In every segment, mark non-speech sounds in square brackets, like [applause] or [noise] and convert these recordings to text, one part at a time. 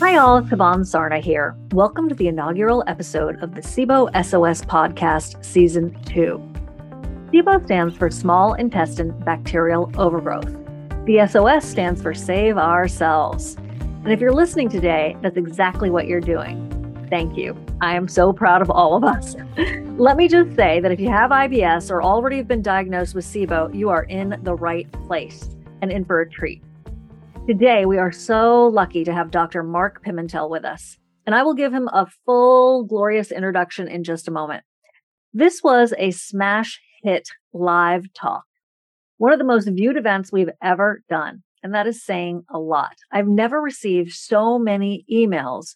Hi, all. Shivan Sarna here. Welcome to the inaugural episode of the SIBO SOS podcast, Season 2. SIBO stands for Small Intestine Bacterial Overgrowth. The SOS stands for Save Our Cells. And if you're listening today, that's exactly what you're doing. Thank you. I am so proud of all of us. [laughs] Let me just say that if you have IBS or already have been diagnosed with SIBO, you are in the right place and in for a treat. Today, we are so lucky to have Dr. Mark Pimentel with us, and I will give him a full, glorious introduction in just a moment. This was a smash hit live talk, one of the most viewed events we've ever done. And that is saying a lot. I've never received so many emails,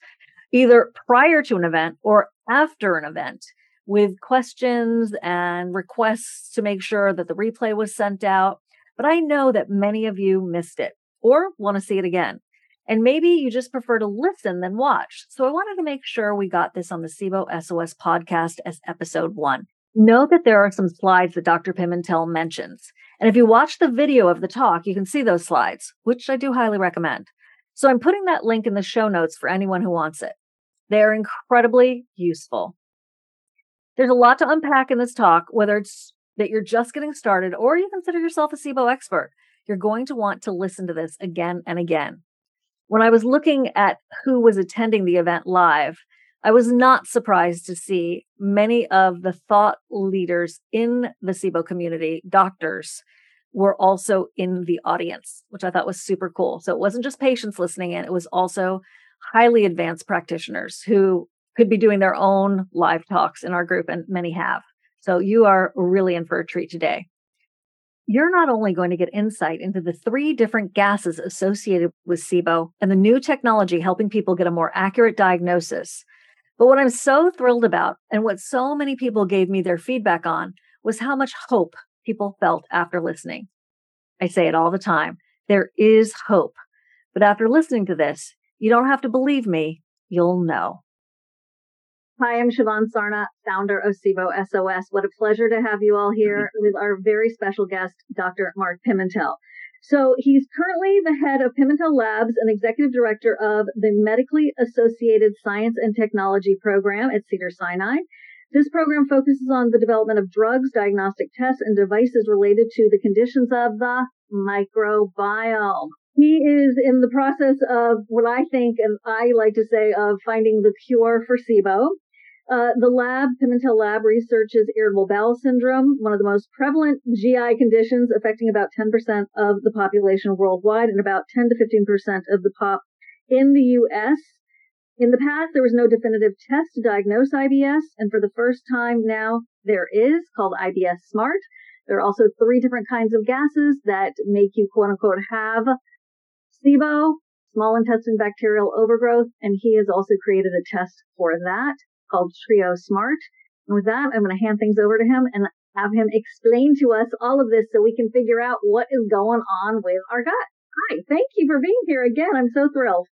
either prior to an event or after an event, with questions and requests to make sure that the replay was sent out. But I know that many of you missed it or want to see it again. And maybe you just prefer to listen than watch. So I wanted to make sure we got this on the SIBO SOS podcast as episode one. Note that there are some slides that Dr. Pimentel mentions. And if you watch the video of the talk, you can see those slides, which I do highly recommend. So I'm putting that link in the show notes for anyone who wants it. They are incredibly useful. There's a lot to unpack in this talk, whether it's that you're just getting started or you consider yourself a SIBO expert. You're going to want to listen to this again and again. When I was looking at who was attending the event live, I was not surprised to see many of the thought leaders in the SIBO community, doctors, were also in the audience, which I thought was super cool. So it wasn't just patients listening in, it was also highly advanced practitioners who could be doing their own live talks in our group, and many have. So you are really in for a treat today. You're not only going to get insight into the three different gases associated with SIBO and the new technology helping people get a more accurate diagnosis, but what I'm so thrilled about and what so many people gave me their feedback on was how much hope people felt after listening. I say it all the time. There is hope. But after listening to this, you don't have to believe me. You'll know. Hi, I'm Shivan Sarna, founder of SIBO SOS. What a pleasure to have you all here mm-hmm. with our very special guest, Dr. Mark Pimentel. So he's currently the head of Pimentel Labs and executive director of the Medically Associated Science and Technology Program at Cedars-Sinai. This program focuses on the development of drugs, diagnostic tests, and devices related to the conditions of the microbiome. He is in the process of what I think, and I like to say, of finding the cure for SIBO. Uh, the lab, Pimentel Lab, researches irritable bowel syndrome, one of the most prevalent GI conditions affecting about 10% of the population worldwide and about 10 to 15% of the pop in the US. In the past, there was no definitive test to diagnose IBS, and for the first time now, there is called IBS Smart. There are also three different kinds of gases that make you quote unquote have SIBO, small intestine bacterial overgrowth, and he has also created a test for that called Trio Smart. And with that, I'm going to hand things over to him and have him explain to us all of this so we can figure out what is going on with our gut. Hi, thank you for being here again. I'm so thrilled.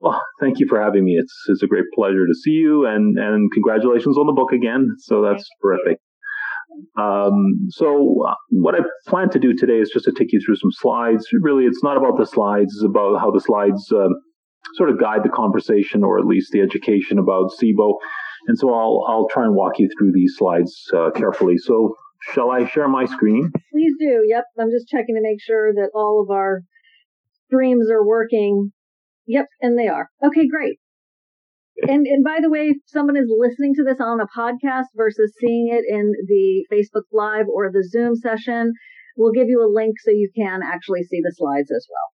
Well, thank you for having me. It's it's a great pleasure to see you, and and congratulations on the book again. So that's terrific. Um, so uh, what I plan to do today is just to take you through some slides. Really, it's not about the slides; it's about how the slides um, sort of guide the conversation or at least the education about SIBO. And so I'll, I'll try and walk you through these slides uh, carefully. So shall I share my screen? Please do. Yep. I'm just checking to make sure that all of our streams are working. Yep. And they are. Okay, great. And, and by the way, if someone is listening to this on a podcast versus seeing it in the Facebook Live or the Zoom session, we'll give you a link so you can actually see the slides as well.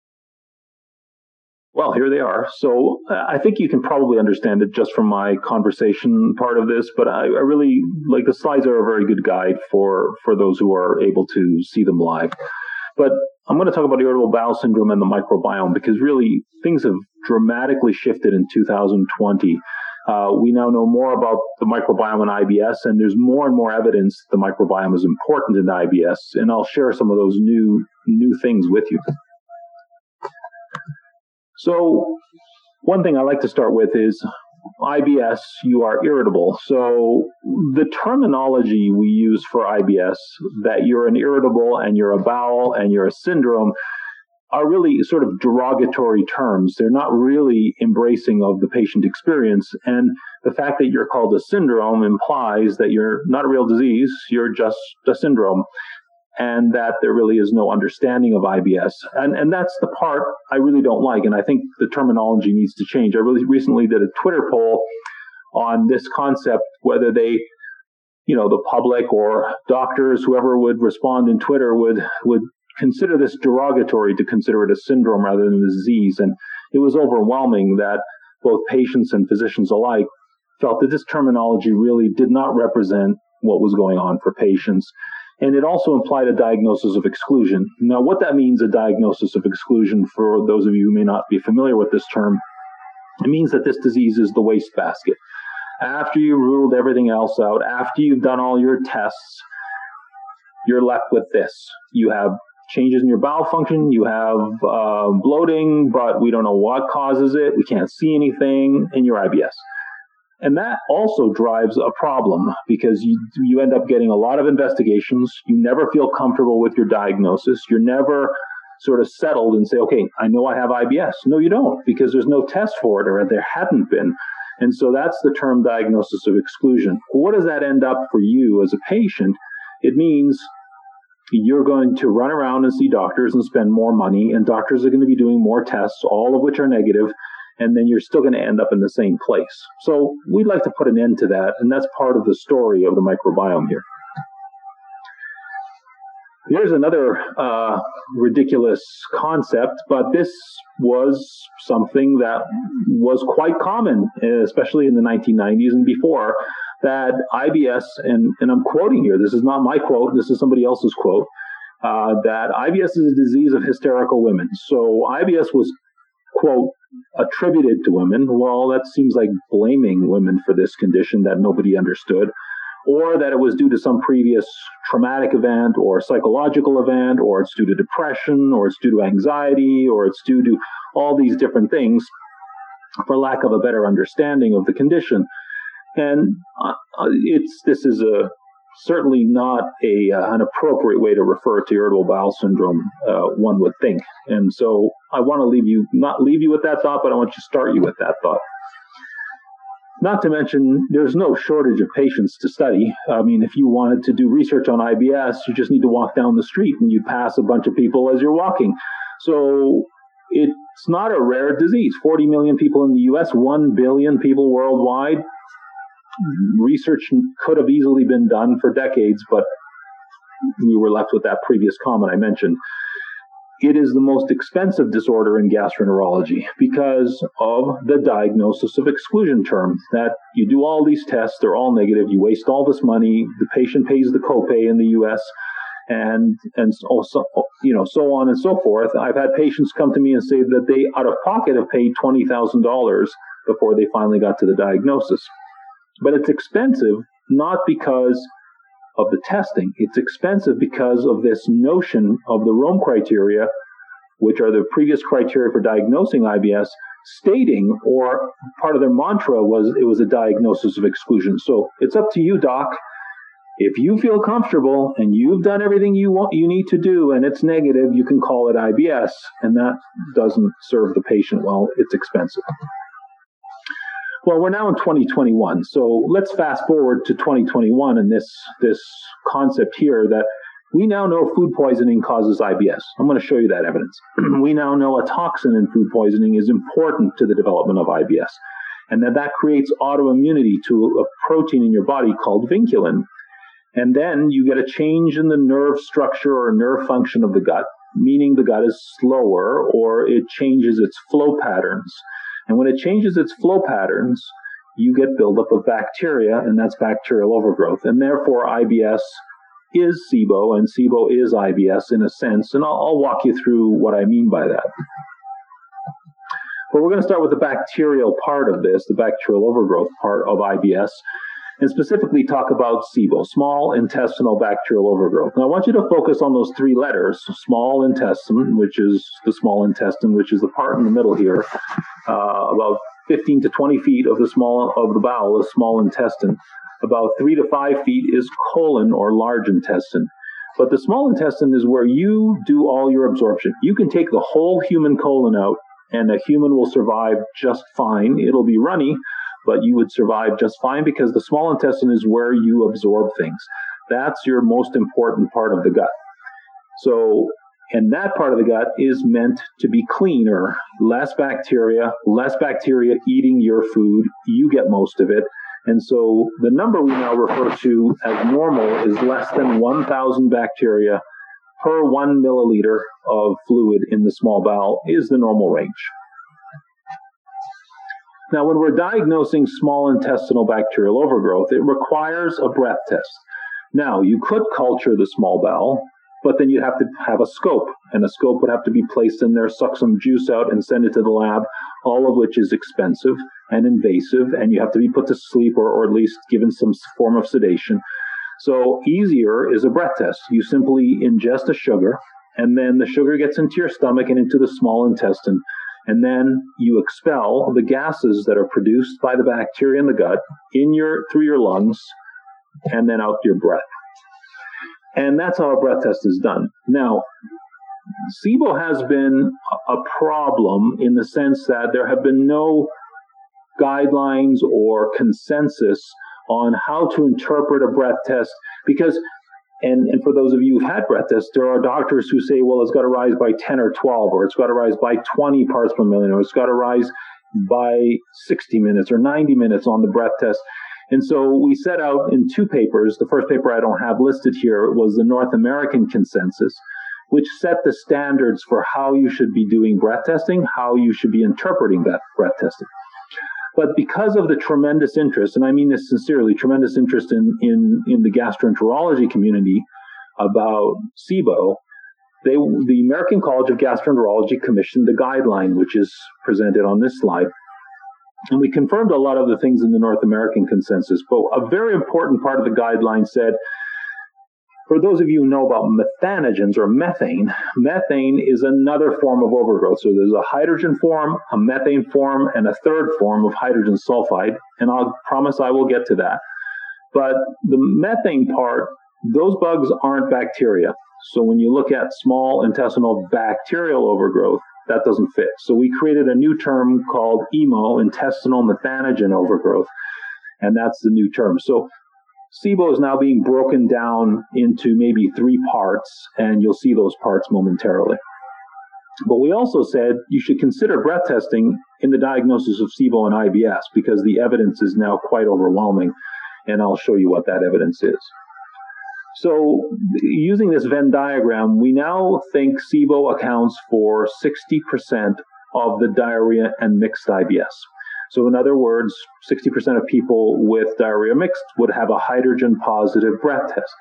Well, here they are. So I think you can probably understand it just from my conversation part of this, but I, I, really like the slides are a very good guide for, for those who are able to see them live. But I'm going to talk about irritable bowel syndrome and the microbiome because really things have dramatically shifted in 2020. Uh, we now know more about the microbiome and IBS, and there's more and more evidence the microbiome is important in IBS. And I'll share some of those new new things with you. So one thing I like to start with is IBS, you are irritable. So the terminology we use for IBS, that you're an irritable and you're a bowel and you're a syndrome, are really sort of derogatory terms. They're not really embracing of the patient experience. And the fact that you're called a syndrome implies that you're not a real disease, you're just a syndrome. And that there really is no understanding of IBS. And, and that's the part I really don't like. And I think the terminology needs to change. I really recently did a Twitter poll on this concept, whether they you know the public or doctors whoever would respond in twitter would would consider this derogatory to consider it a syndrome rather than a disease. And it was overwhelming that both patients and physicians alike felt that this terminology really did not represent what was going on for patients. And it also implied a diagnosis of exclusion. Now, what that means, a diagnosis of exclusion, for those of you who may not be familiar with this term, it means that this disease is the wastebasket. After you ruled everything else out, after you've done all your tests, you're left with this. You have changes in your bowel function. You have uh, bloating, but we don't know what causes it. We can't see anything in your IBS. And that also drives a problem because you, you end up getting a lot of investigations. You never feel comfortable with your diagnosis. You're never sort of settled and say, okay, I know I have IBS. No, you don't because there's no test for it or there hadn't been. And so that's the term diagnosis of exclusion. What does that end up for you as a patient? It means you're going to run around and see doctors and spend more money, and doctors are going to be doing more tests, all of which are negative, and then you're still going to end up in the same place. So we'd like to put an end to that, and that's part of the story of the microbiome here. Here's another uh, ridiculous concept, but this was something that was quite common, especially in the 1990s and before, that IBS, and, and I'm quoting here, this is not my quote, this is somebody else's quote, uh, that IBS is a disease of hysterical women. So IBS was, quote, attributed to women. Well, that seems like blaming women for this condition that nobody understood, or that it was due to some previous traumatic event or psychological event, or it's due to depression, or it's due to anxiety, or it's due to all these different things for lack of a better understanding of the condition and uh, uh, it's this is a certainly not a uh, an appropriate way to refer to irritable bowel syndrome. Uh, one would think, and so I want to leave you not leave you with that thought, but I want to start you with that thought. Not to mention, there's no shortage of patients to study. I mean, if you wanted to do research on IBS, you just need to walk down the street and you pass a bunch of people as you're walking. So it's not a rare disease. 40 million people in the US, 1 billion people worldwide research could have easily been done for decades, but we were left with that previous comment I mentioned. It is the most expensive disorder in gastroenterology because of the diagnosis of exclusion term that you do all these tests, they're all negative, you waste all this money, the patient pays the copay in the US and and also you know so on and so forth. I've had patients come to me and say that they out of pocket have paid twenty thousand dollars before they finally got to the diagnosis. But it's expensive not because of the testing. It's expensive because of this notion of the Rome criteria, which are the previous criteria for diagnosing IBS, stating, or part of their mantra was it was a diagnosis of exclusion. So it's up to you, doc. If you feel comfortable and you've done everything you want you need to do and it's negative, you can call it IBS, and that doesn't serve the patient well. It's expensive. Well, we're now in 2021, so let's fast forward to 2021 and this this concept here that we now know food poisoning causes IBS. I'm going to show you that evidence. [clears throat] we now know a toxin in food poisoning is important to the development of IBS, and that that creates autoimmunity to a protein in your body called vinculin. And then you get a change in the nerve structure or nerve function of the gut, meaning the gut is slower or it changes its flow patterns. And when it changes its flow patterns, you get buildup of bacteria, and that's bacterial overgrowth. And therefore, IBS is SIBO, and SIBO is IBS in a sense. And I'll, I'll walk you through what I mean by that. But we're going to start with the bacterial part of this, the bacterial overgrowth part of IBS and specifically talk about SIBO, small intestinal bacterial overgrowth. Now, I want you to focus on those three letters small intestine, which is the small intestine, which is the part in the middle here, uh, about 15 to 20 feet of the small of the bowel is small intestine. About three to five feet is colon or large intestine. But the small intestine is where you do all your absorption. You can take the whole human colon out, and a human will survive just fine. It'll be runny, but you would survive just fine because the small intestine is where you absorb things. That's your most important part of the gut. So, and that part of the gut is meant to be cleaner, less bacteria, less bacteria eating your food. You get most of it. And so the number we now refer to as normal is less than 1,000 bacteria per one milliliter of fluid in the small bowel is the normal range. Now, when we're diagnosing small intestinal bacterial overgrowth, it requires a breath test. Now, you could culture the small bowel, but then you'd have to have a scope, and a scope would have to be placed in there, suck some juice out, and send it to the lab, all of which is expensive and invasive, and you have to be put to sleep or, or at least given some form of sedation. So, easier is a breath test. You simply ingest a sugar, and then the sugar gets into your stomach and into the small intestine. And then you expel the gases that are produced by the bacteria in the gut in your through your lungs and then out your breath. And that's how a breath test is done. Now, SIBO has been a problem in the sense that there have been no guidelines or consensus on how to interpret a breath test because and, and for those of you who've had breath tests, there are doctors who say, well, it's got to rise by 10 or 12, or it's got to rise by 20 parts per million, or it's got to rise by 60 minutes or 90 minutes on the breath test. And so we set out in two papers. The first paper I don't have listed here was the North American consensus, which set the standards for how you should be doing breath testing, how you should be interpreting that breath testing. But because of the tremendous interest, and I mean this sincerely, tremendous interest in, in, in the gastroenterology community about SIBO, they, the American College of Gastroenterology commissioned the guideline, which is presented on this slide. And we confirmed a lot of the things in the North American consensus, but a very important part of the guideline said for those of you who know about methanogens or methane, methane is another form of overgrowth. So there's a hydrogen form, a methane form, and a third form of hydrogen sulfide. And I'll promise I will get to that. But the methane part, those bugs aren't bacteria. So when you look at small intestinal bacterial overgrowth, that doesn't fit. So we created a new term called IMO, intestinal methanogen overgrowth. And that's the new term. So SIBO is now being broken down into maybe three parts, and you'll see those parts momentarily. But we also said you should consider breath testing in the diagnosis of SIBO and IBS because the evidence is now quite overwhelming, and I'll show you what that evidence is. So, using this Venn diagram, we now think SIBO accounts for 60% of the diarrhea and mixed IBS. So, in other words, 60% of people with diarrhea mixed would have a hydrogen positive breath test.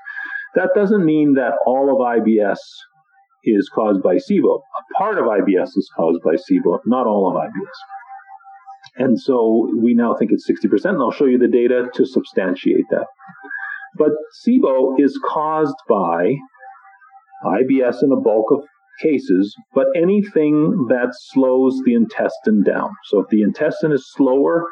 That doesn't mean that all of IBS is caused by SIBO. A part of IBS is caused by SIBO, not all of IBS. And so we now think it's 60%, and I'll show you the data to substantiate that. But SIBO is caused by IBS in a bulk of cases, but anything that slows the intestine down. So if the intestine is slower,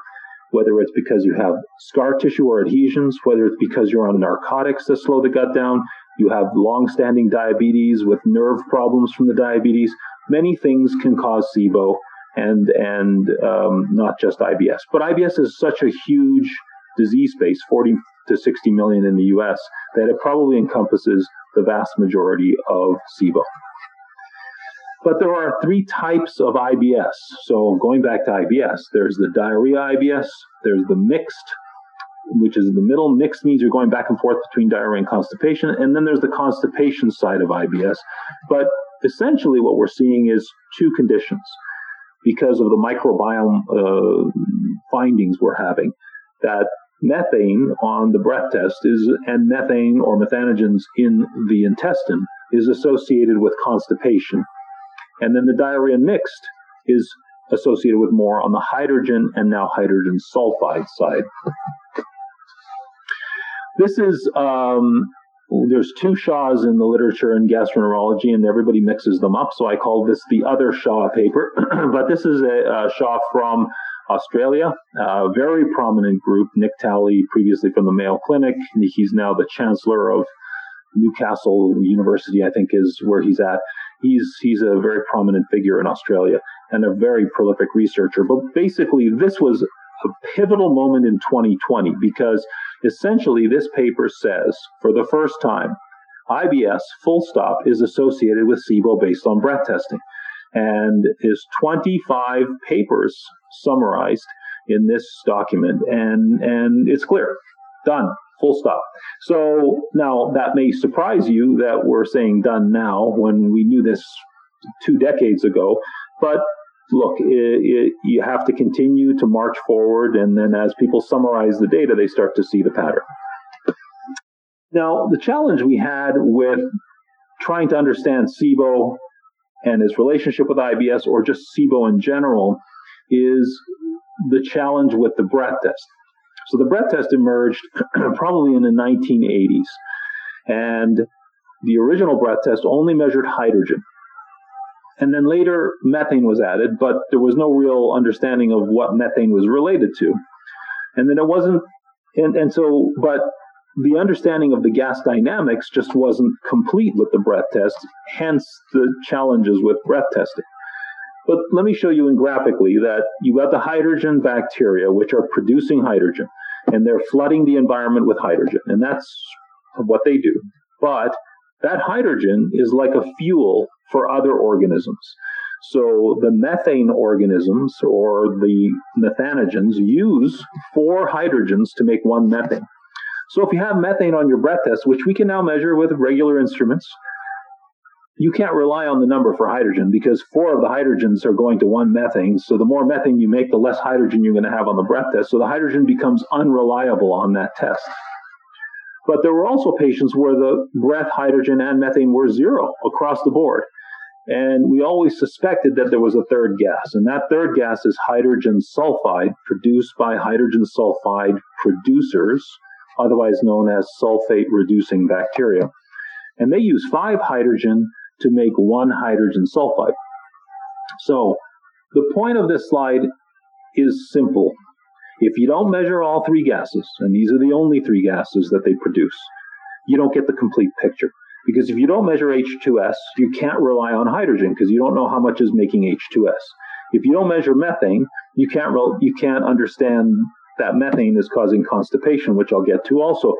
whether it's because you have scar tissue or adhesions, whether it's because you're on narcotics that slow the gut down, you have long-standing diabetes with nerve problems from the diabetes, many things can cause SIBO and and um, not just IBS. But IBS is such a huge disease space, 40 to 60 million in the U.S., that it probably encompasses the vast majority of SIBO. But there are three types of IBS. So going back to IBS, there's the diarrhea IBS, there's the mixed, which is in the middle. Mixed means you're going back and forth between diarrhea and constipation. And then there's the constipation side of IBS. But essentially what we're seeing is two conditions because of the microbiome uh, findings we're having that methane on the breath test is and methane or methanogens in the intestine is associated with constipation and then the diarrhea mixed is associated with more on the hydrogen and now hydrogen sulfide side. This is, um, there's two Shahs in the literature in gastroenterology, and everybody mixes them up. So I call this the other Shah paper. [clears throat] but this is a, a Shah from Australia, a very prominent group. Nick Talley, previously from the Mayo Clinic, he's now the chancellor of Newcastle University, I think, is where he's at. He's he's a very prominent figure in Australia and a very prolific researcher. But basically, this was a pivotal moment in 2020 because essentially this paper says, for the first time, IBS full stop is associated with SIBO based on breath testing. And is 25 papers summarized in this document. And and it's clear. Done full stop so now that may surprise you that we're saying done now when we knew this two decades ago but look it, it, you have to continue to march forward and then as people summarize the data they start to see the pattern now the challenge we had with trying to understand SIBO and its relationship with IBS or just SIBO in general is the challenge with the breath test. So the breath test emerged [clears throat] probably in the 1980s. And the original breath test only measured hydrogen. And then later methane was added, but there was no real understanding of what methane was related to. And then it wasn't, and, and so, but the understanding of the gas dynamics just wasn't complete with the breath test, hence the challenges with breath testing. But let me show you in graphically that you got the hydrogen bacteria, which are producing hydrogen, and they're flooding the environment with hydrogen, and that's what they do. But that hydrogen is like a fuel for other organisms. So the methane organisms or the methanogens use four hydrogens to make one methane. So if you have methane on your breath test, which we can now measure with regular instruments, you can't rely on the number for hydrogen because four of the hydrogens are going to one methane. So the more methane you make, the less hydrogen you're going to have on the breath test. So the hydrogen becomes unreliable on that test. But there were also patients where the breath hydrogen and methane were zero across the board. And we always suspected that there was a third gas, and that third gas is hydrogen sulfide produced by hydrogen sulfide producers otherwise known as sulfate reducing bacteria. And they use five hydrogen to make one hydrogen sulfide. So the point of this slide is simple. If you don't measure all three gases, and these are the only three gases that they produce, you don't get the complete picture. Because if you don't measure H2S, you can't rely on hydrogen because you don't know how much is making H2S. If you don't measure methane, you can't you can't understand that methane is causing constipation, which I'll get to also.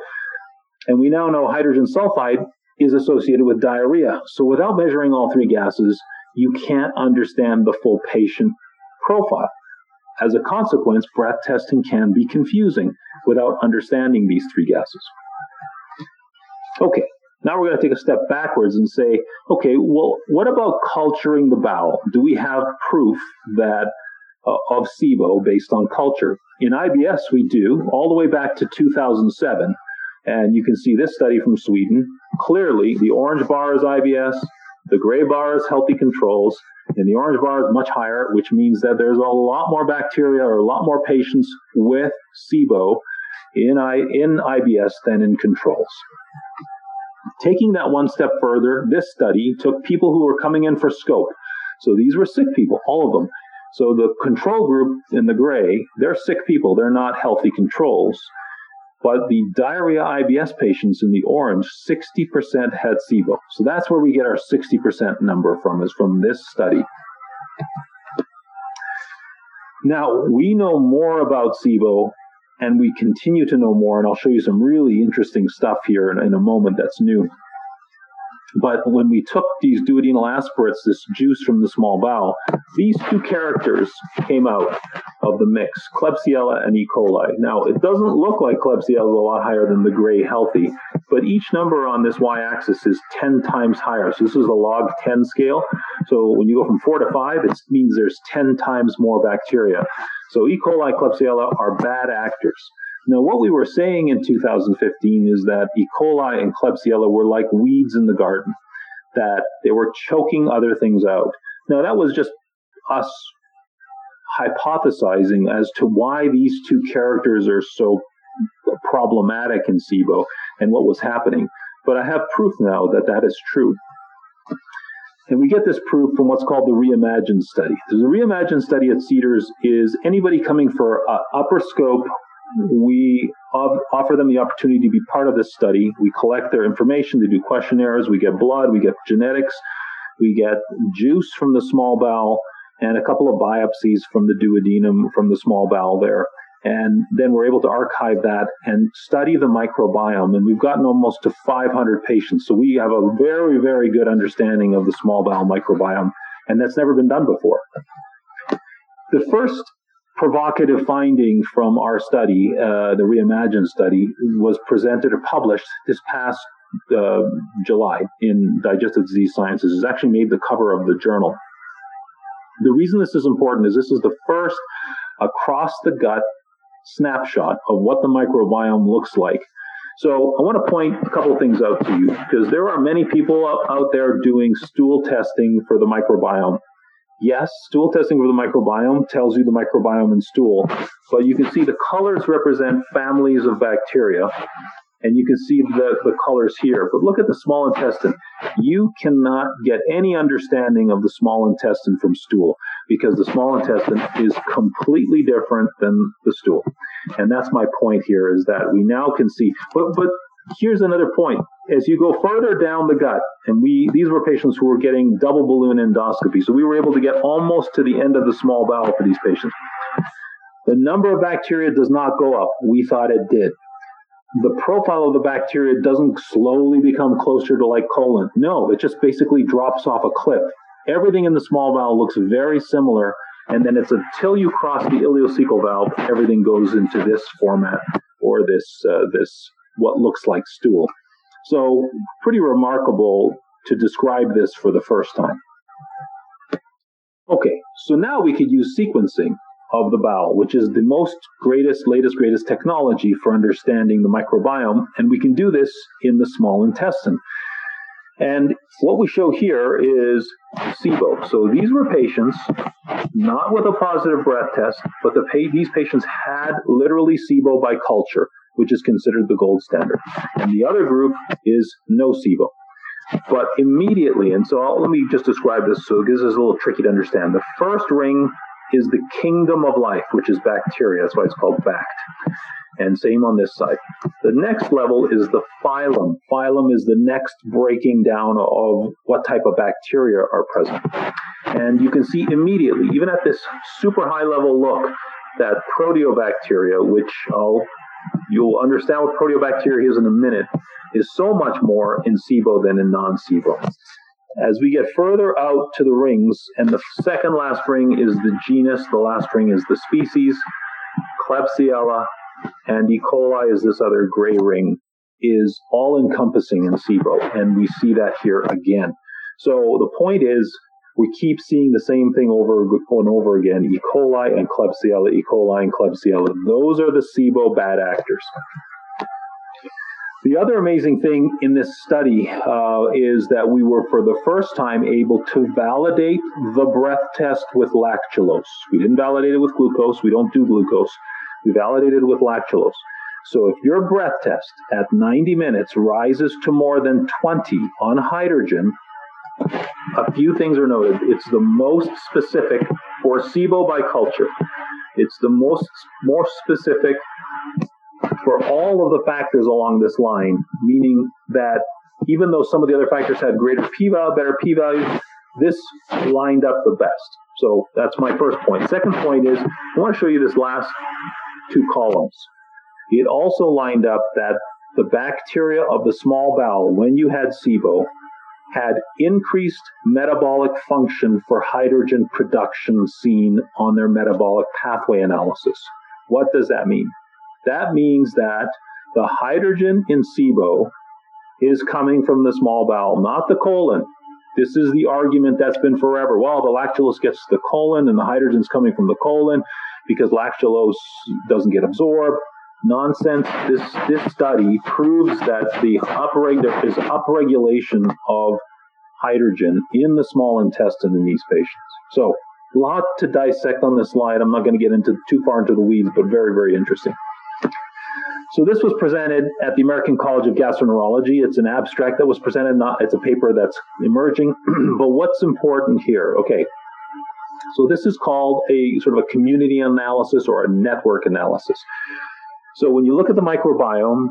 And we now know hydrogen sulfide is associated with diarrhea. So without measuring all three gases, you can't understand the full patient profile. As a consequence, breath testing can be confusing without understanding these three gases. Okay, now we're going to take a step backwards and say, okay, well, what about culturing the bowel? Do we have proof that uh, of SIBO based on culture. In IBS, we do, all the way back to 2007. And you can see this study from Sweden. Clearly, the orange bar is IBS, the gray bar is healthy controls, and the orange bar is much higher, which means that there's a lot more bacteria or a lot more patients with SIBO in, I, in IBS than in controls. Taking that one step further, this study took people who were coming in for scope. So these were sick people, all of them. So the control group in the gray, they're sick people, they're not healthy controls. But the diarrhea IBS patients in the orange, 60% had SIBO. So that's where we get our 60% number from, is from this study. Now, we know more about SIBO and we continue to know more, and I'll show you some really interesting stuff here in, in a moment that's new. But when we took these duodenal aspirates, this juice from the small bowel, these two characters came out of the mix, Klebsiella and E. coli. Now, it doesn't look like Klebsiella is a lot higher than the gray healthy, but each number on this y-axis is 10 times higher. So this is a log 10 scale. So when you go from 4 to 5, it means there's 10 times more bacteria. So E. coli, Klebsiella are bad actors. Now, what we were saying in 2015 is that E. coli and Klebsiella were like weeds in the garden, that they were choking other things out. Now, that was just us hypothesizing as to why these two characters are so problematic in SIBO and what was happening. But I have proof now that that is true. And we get this proof from what's called the Reimagine study. The Reimagine study at Cedars is anybody coming for uh, upper scope we offer them the opportunity to be part of this study. We collect their information, they do questionnaires, we get blood, we get genetics, we get juice from the small bowel, and a couple of biopsies from the duodenum from the small bowel there. And then we're able to archive that and study the microbiome. And we've gotten almost to 500 patients. So we have a very, very good understanding of the small bowel microbiome. And that's never been done before. The first provocative finding from our study, uh, the Reimagine study, was presented or published this past uh, July in Digestive Disease Sciences. It's actually made the cover of the journal. The reason this is important is this is the first across the gut snapshot of what the microbiome looks like. So I want to point a couple of things out to you because there are many people out there doing stool testing for the microbiome. Yes, stool testing for the microbiome tells you the microbiome in stool, but you can see the colors represent families of bacteria, and you can see the, the colors here. But look at the small intestine. You cannot get any understanding of the small intestine from stool because the small intestine is completely different than the stool. And that's my point here is that we now can see, but, but here's another point. As you go further down the gut, and we these were patients who were getting double balloon endoscopy, so we were able to get almost to the end of the small bowel for these patients. The number of bacteria does not go up. We thought it did. The profile of the bacteria doesn't slowly become closer to like colon. No, it just basically drops off a cliff. Everything in the small bowel looks very similar, and then it's until you cross the ileocecal valve, everything goes into this format or this uh, this what looks like stool. So, pretty remarkable to describe this for the first time. Okay, so now we could use sequencing of the bowel, which is the most greatest, latest, greatest technology for understanding the microbiome, and we can do this in the small intestine. And what we show here is SIBO. So these were patients, not with a positive breath test, but the pa- these patients had literally SIBO by culture which is considered the gold standard. And the other group is no SIBO. But immediately, and so I'll, let me just describe this so this is a little tricky to understand. The first ring is the kingdom of life, which is bacteria. That's why it's called BACT. And same on this side. The next level is the phylum. Phylum is the next breaking down of what type of bacteria are present. And you can see immediately, even at this super high level look, that proteobacteria, which I'll you'll understand what proteobacteria is in a minute, is so much more in SIBO than in non SIBO. As we get further out to the rings, and the second last ring is the genus, the last ring is the species, Klebsiella, and E. coli is this other gray ring, is all encompassing in SIBO, and we see that here again. So the point is, we keep seeing the same thing over and over again. E. coli and Klebsiella, E. coli and Klebsiella. Those are the SIBO bad actors. The other amazing thing in this study uh, is that we were for the first time able to validate the breath test with lactulose. We didn't validate it with glucose. We don't do glucose. We validated it with lactulose. So if your breath test at 90 minutes rises to more than 20 on hydrogen, a few things are noted. It's the most specific for SIBO by culture. It's the most more specific for all of the factors along this line, meaning that even though some of the other factors had greater p-value, better p value, this lined up the best. So that's my first point. Second point is I want to show you this last two columns. It also lined up that the bacteria of the small bowel, when you had SIBO, had increased metabolic function for hydrogen production seen on their metabolic pathway analysis. What does that mean? That means that the hydrogen in SIBO is coming from the small bowel, not the colon. This is the argument that's been forever. Well, the lactulose gets the colon and the hydrogen's coming from the colon because lactulose doesn't get absorbed nonsense. This this study proves that the there is upregulation of hydrogen in the small intestine in these patients. So a lot to dissect on this slide. I'm not going to get into too far into the weeds, but very very interesting. So this was presented at the American College of Gastroenterology. It's an abstract that was presented. Not it's a paper that's emerging. [clears throat] but what's important here? Okay. So this is called a sort of a community analysis or a network analysis. So when you look at the microbiome,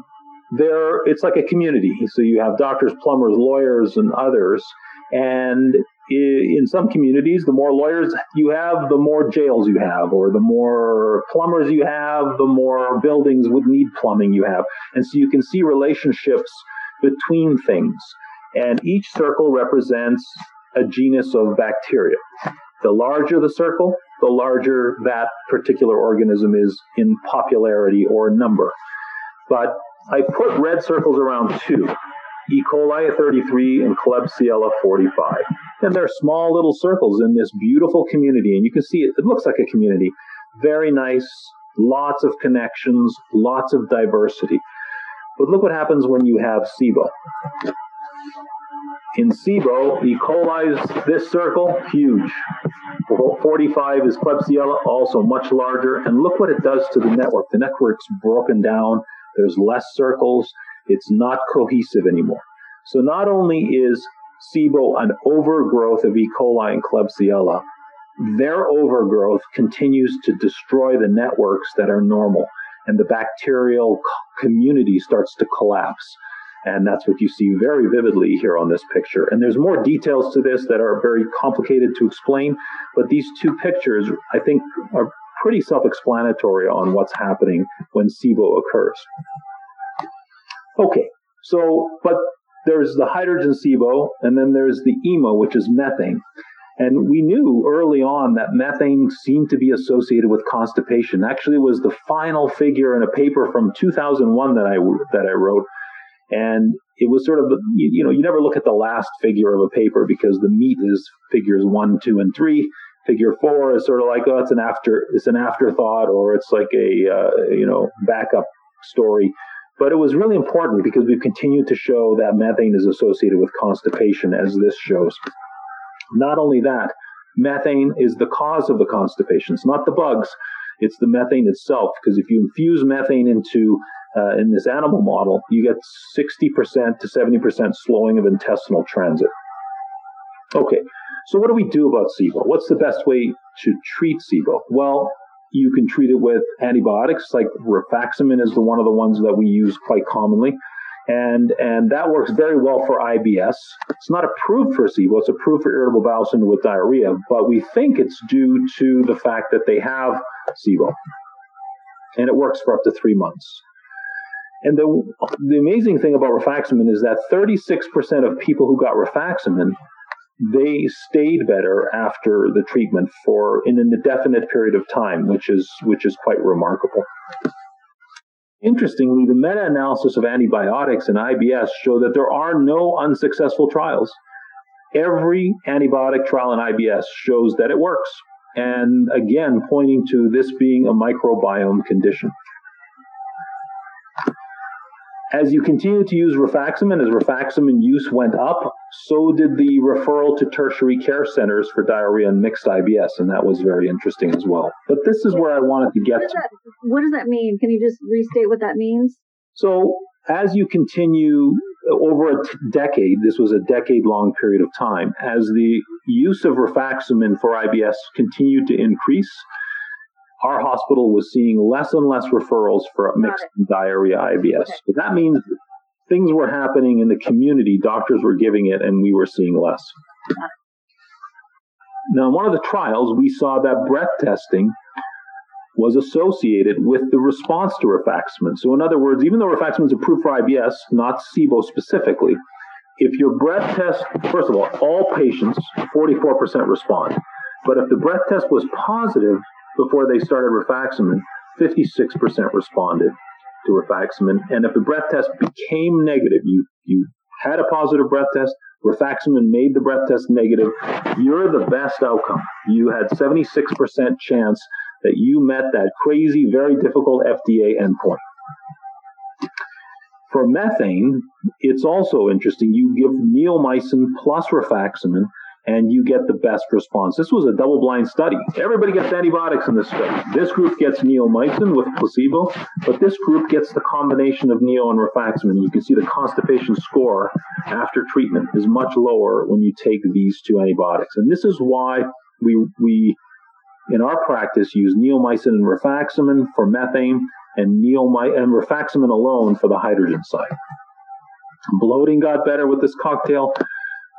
there it's like a community. So you have doctors, plumbers, lawyers, and others. And in some communities, the more lawyers you have, the more jails you have, or the more plumbers you have, the more buildings would need plumbing you have. And so you can see relationships between things. And each circle represents a genus of bacteria. The larger the circle, the larger that particular organism is in popularity or number. But I put red circles around two. E. coli 33 and Klebsiella 45. And they're small little circles in this beautiful community. And you can see it, it looks like a community. Very nice, lots of connections, lots of diversity. But look what happens when you have SIBO. In SIBO, E. coli's this circle, huge. 45 is Klebsiella, also much larger. And look what it does to the network. The network's broken down. There's less circles. It's not cohesive anymore. So not only is SIBO an overgrowth of E. coli and Klebsiella, their overgrowth continues to destroy the networks that are normal, and the bacterial community starts to collapse. And that's what you see very vividly here on this picture. And there's more details to this that are very complicated to explain, but these two pictures, I think, are pretty self explanatory on what's happening when SIBO occurs. Okay, so, but there's the hydrogen SIBO, and then there's the IMO, which is methane. And we knew early on that methane seemed to be associated with constipation. Actually, was the final figure in a paper from 2001 that I that I wrote, and it was sort of you, you know you never look at the last figure of a paper because the meat is figures one, two, and three. Figure four is sort of like oh, it's an after it's an afterthought or it's like a uh, you know backup story. But it was really important because we've continued to show that methane is associated with constipation, as this shows. Not only that, methane is the cause of the constipation. It's not the bugs, it's the methane itself. Because if you infuse methane into uh, in this animal model, you get 60% to 70% slowing of intestinal transit. Okay, so what do we do about SIBO? What's the best way to treat SIBO? Well, you can treat it with antibiotics, like rifaximin is the one of the ones that we use quite commonly. And, and that works very well for IBS. It's not approved for SIBO. It's approved for irritable bowel syndrome with diarrhea, but we think it's due to the fact that they have SIBO. And it works for up to three months. And the, the amazing thing about rifaximin is that 36% of people who got rifaximin they stayed better after the treatment for in an indefinite period of time, which is which is quite remarkable. Interestingly, the meta-analysis of antibiotics and IBS show that there are no unsuccessful trials. Every antibiotic trial in IBS shows that it works, and again, pointing to this being a microbiome condition. As you continue to use rifaximin, as rifaximin use went up, so did the referral to tertiary care centers for diarrhea and mixed IBS, and that was very interesting as well. But this is where I wanted to get what to. That, what does that mean? Can you just restate what that means? So, as you continue uh, over a t- decade, this was a decade long period of time, as the use of rifaximin for IBS continued to increase, our hospital was seeing less and less referrals for mixed diarrhea IBS. Okay. But that means things were happening in the community, doctors were giving it, and we were seeing less. Now, in one of the trials, we saw that breath testing was associated with the response to rifaximin. So, in other words, even though rifaximin is approved for IBS, not SIBO specifically, if your breath test, first of all, all patients, 44% respond. But if the breath test was positive, before they started rifaximin, 56% responded to rifaximin. And if the breath test became negative, you, you had a positive breath test, rifaximin made the breath test negative, you're the best outcome. You had 76% chance that you met that crazy, very difficult FDA endpoint. For methane, it's also interesting. You give neomycin plus rifaximin, and you get the best response. This was a double blind study. Everybody gets antibiotics in this study. This group gets neomycin with placebo, but this group gets the combination of neo and rifaximin. You can see the constipation score after treatment is much lower when you take these two antibiotics. And this is why we, we in our practice use neomycin and rifaximin for methane and neomycin and rifaximin alone for the hydrogen side. Bloating got better with this cocktail,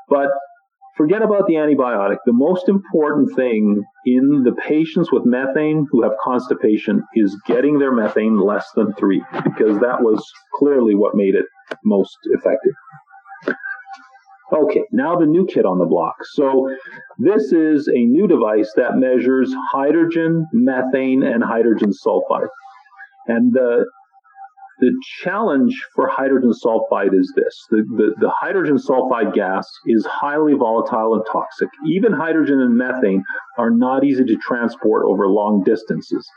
but forget about the antibiotic. The most important thing in the patients with methane who have constipation is getting their methane less than three, because that was clearly what made it most effective. Okay, now the new kid on the block. So this is a new device that measures hydrogen, methane, and hydrogen sulfide. And the the challenge for hydrogen sulfide is this the, the, the, hydrogen sulfide gas is highly volatile and toxic. Even hydrogen and methane are not easy to transport over long distances.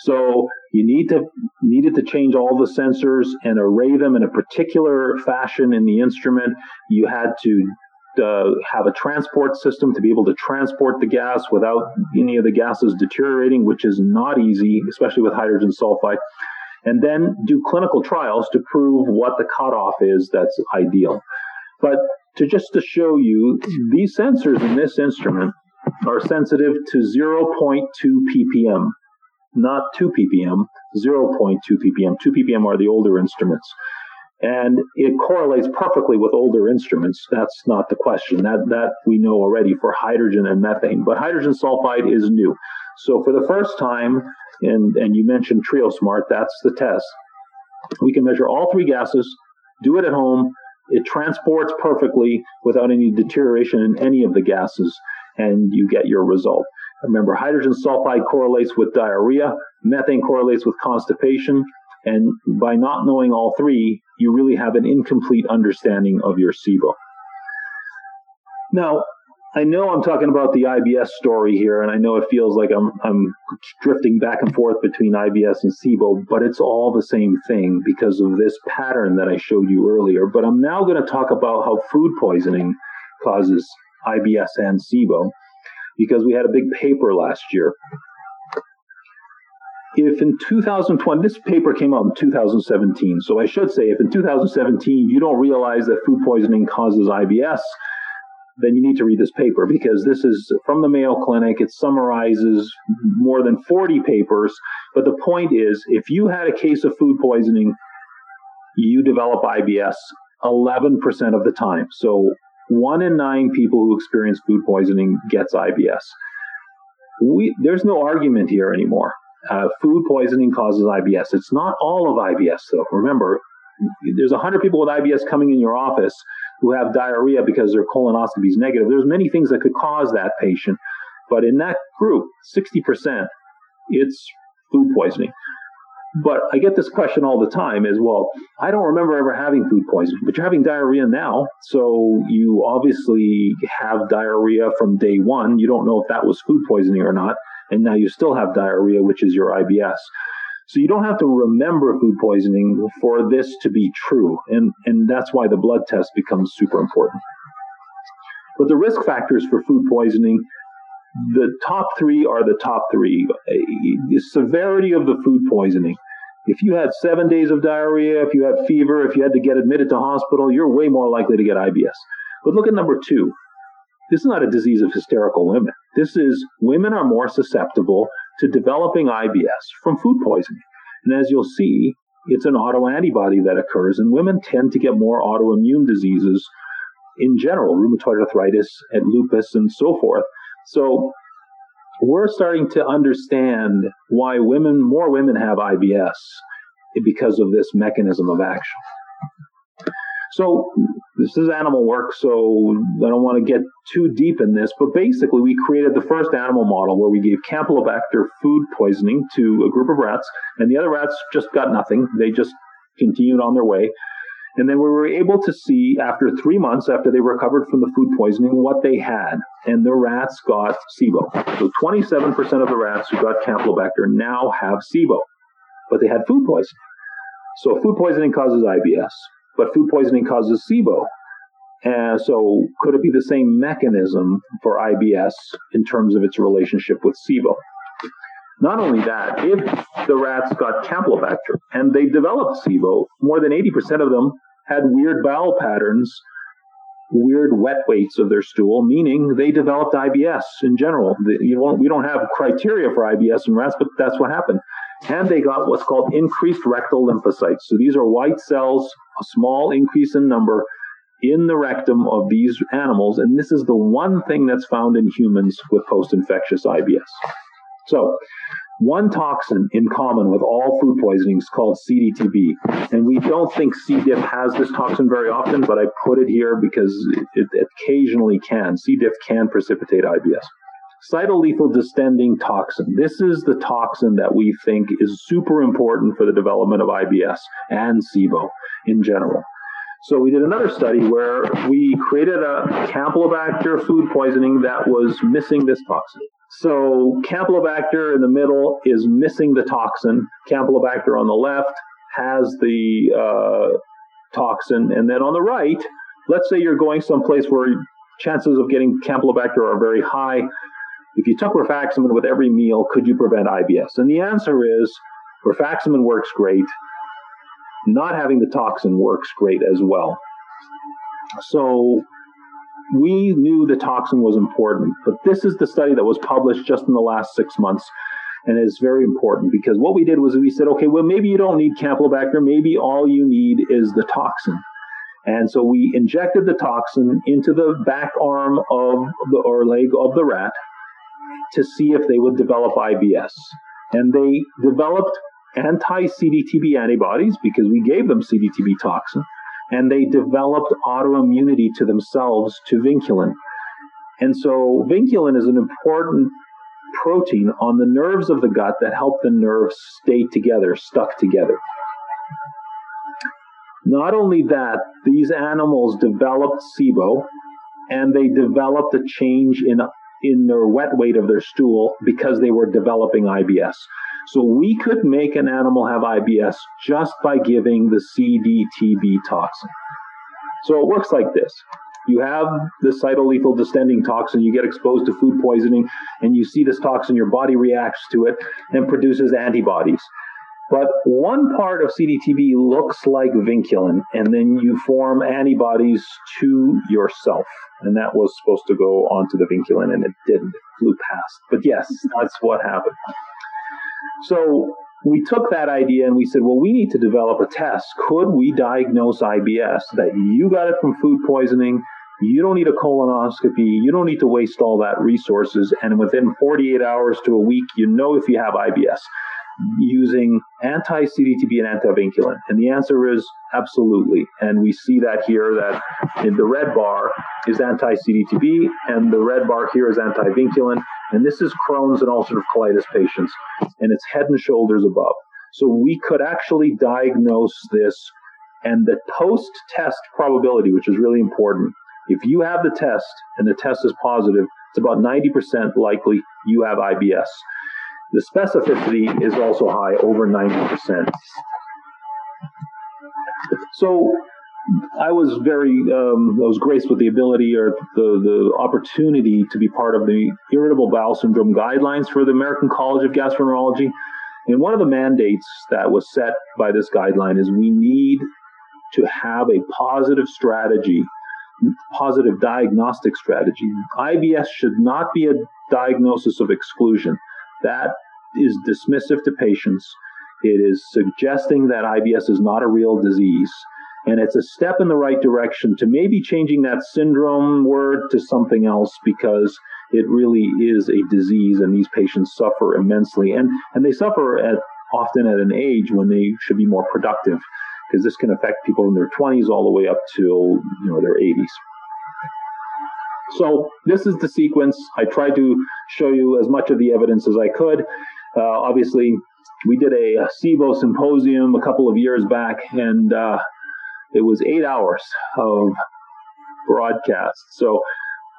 So you need to needed to change all the sensors and array them in a particular fashion in the instrument. You had to uh, have a transport system to be able to transport the gas without any of the gases deteriorating, which is not easy, especially with hydrogen sulfide. And then do clinical trials to prove what the cutoff is that's ideal. But to just to show you, these sensors in this instrument are sensitive to 0.2 ppm not 2 ppm, 0.2 ppm. 2 ppm are the older instruments. And it correlates perfectly with older instruments. That's not the question. That, that we know already for hydrogen and methane. But hydrogen sulfide is new. So for the first time, and, and you mentioned TrioSmart, that's the test. We can measure all three gases, do it at home. It transports perfectly without any deterioration in any of the gases, and you get your result. Remember, hydrogen sulfide correlates with diarrhea, methane correlates with constipation, and by not knowing all three, you really have an incomplete understanding of your SIBO. Now, I know I'm talking about the IBS story here, and I know it feels like I'm, I'm drifting back and forth between IBS and SIBO, but it's all the same thing because of this pattern that I showed you earlier. But I'm now going to talk about how food poisoning causes IBS and SIBO because we had a big paper last year. If in 2020, this paper came out in 2017, so I should say if in 2017 you don't realize that food poisoning causes IBS, then you need to read this paper because this is from the Mayo Clinic. It summarizes more than 40 papers. But the point is, if you had a case of food poisoning, you develop IBS 11% of the time. So one in nine people who experience food poisoning gets IBS. We, there's no argument here anymore. Uh, food poisoning causes IBS. It's not all of IBS, though. Remember, there's 100 people with IBS coming in your office who have diarrhea because their colonoscopy is negative. There's many things that could cause that patient, but in that group, 60%, it's food poisoning. But I get this question all the time as well. I don't remember ever having food poisoning, but you're having diarrhea now. So you obviously have diarrhea from day one. You don't know if that was food poisoning or not. And now you still have diarrhea, which is your IBS. So you don't have to remember food poisoning for this to be true. And, and that's why the blood test becomes super important. But the risk factors for food poisoning the top three are the top three. The severity of the food poisoning. If you had seven days of diarrhea, if you had fever, if you had to get admitted to hospital, you're way more likely to get IBS. But look at number two. This is not a disease of hysterical women. This is women are more susceptible to developing IBS from food poisoning. And as you'll see, it's an autoantibody that occurs, and women tend to get more autoimmune diseases in general, rheumatoid arthritis and lupus and so forth. So we're starting to understand why women, more women have IBS because of this mechanism of action. So this is animal work, so I don't want to get too deep in this, but basically we created the first animal model where we gave Campylobacter food poisoning to a group of rats, and the other rats just got nothing. They just continued on their way. And then we were able to see after three months after they recovered from the food poisoning what they had. And the rats got SIBO. So 27% of the rats who got Campylobacter now have SIBO, but they had food poisoning. So food poisoning causes IBS, but food poisoning causes SIBO. And so could it be the same mechanism for IBS in terms of its relationship with SIBO? Not only that, if the rats got Campylobacter and they developed SIBO, more than 80% of them had weird bowel patterns, weird wet weights of their stool, meaning they developed IBS in general. We don't have criteria for IBS in rats, but that's what happened. And they got what's called increased rectal lymphocytes. So these are white cells, a small increase in number in the rectum of these animals, and this is the one thing that's found in humans with post-infectious IBS. So, one toxin in common with all food poisonings called CDTB. And we don't think C. diff has this toxin very often, but I put it here because it, it occasionally can. C. diff can precipitate IBS. Cytolethal distending toxin. This is the toxin that we think is super important for the development of IBS and SIBO in general. So we did another study where we created a Campylobacter food poisoning that was missing this toxin. So Campylobacter in the middle is missing the toxin. Campylobacter on the left has the uh, toxin, and then on the right, let's say you're going someplace where chances of getting Campylobacter are very high. If you took rifaximin with every meal, could you prevent IBS? And the answer is rifaximin works great. Not having the toxin works great as well. So we knew the toxin was important, but this is the study that was published just in the last six months. And it's very important because what we did was we said, okay, well, maybe you don't need Campylobacter. Maybe all you need is the toxin. And so we injected the toxin into the back arm of the, or leg of the rat to see if they would develop IBS. And they developed anti CDTB antibodies because we gave them CDTB toxin and they developed autoimmunity to themselves to vinculin. And so vinculin is an important protein on the nerves of the gut that help the nerves stay together, stuck together. Not only that, these animals developed SIBO and they developed a change in, in their wet weight of their stool because they were developing IBS. So we could make an animal have IBS just by giving the CDTB toxin. So it works like this. You have the cytolethal distending toxin, you get exposed to food poisoning, and you see this toxin, your body reacts to it and produces antibodies. But one part of CDTB looks like vinculin, and then you form antibodies to yourself. And that was supposed to go onto the vinculin, and it didn't. It flew past. But yes, that's what happened. So we took that idea and we said, well, we need to develop a test. Could we diagnose IBS that you got it from food poisoning? You don't need a colonoscopy. You don't need to waste all that resources. And within 48 hours to a week, you know if you have IBS using anti CDTB and antivinculin? And the answer is absolutely. And we see that here that in the red bar is anti CDTB, and the red bar here is antivinculin. And this is Crohn's and ulcerative colitis patients, and it's head and shoulders above. So we could actually diagnose this and the post test probability, which is really important. If you have the test and the test is positive, it's about 90% likely you have IBS. The specificity is also high, over 90%. So I was very, um, I was graced with the ability or the, the opportunity to be part of the irritable bowel syndrome guidelines for the American College of Gastroenterology. And one of the mandates that was set by this guideline is we need to have a positive strategy, positive diagnostic strategy. IBS should not be a diagnosis of exclusion. That is dismissive to patients. It is suggesting that IBS is not a real disease. And it's a step in the right direction to maybe changing that syndrome word to something else because it really is a disease and these patients suffer immensely. And, and they suffer at often at an age when they should be more productive because this can affect people in their 20s all the way up to you know their 80s. So this is the sequence. I tried to show you as much of the evidence as I could. Uh, obviously, we did a SIBO symposium a couple of years back, and uh, it was eight hours of broadcast. So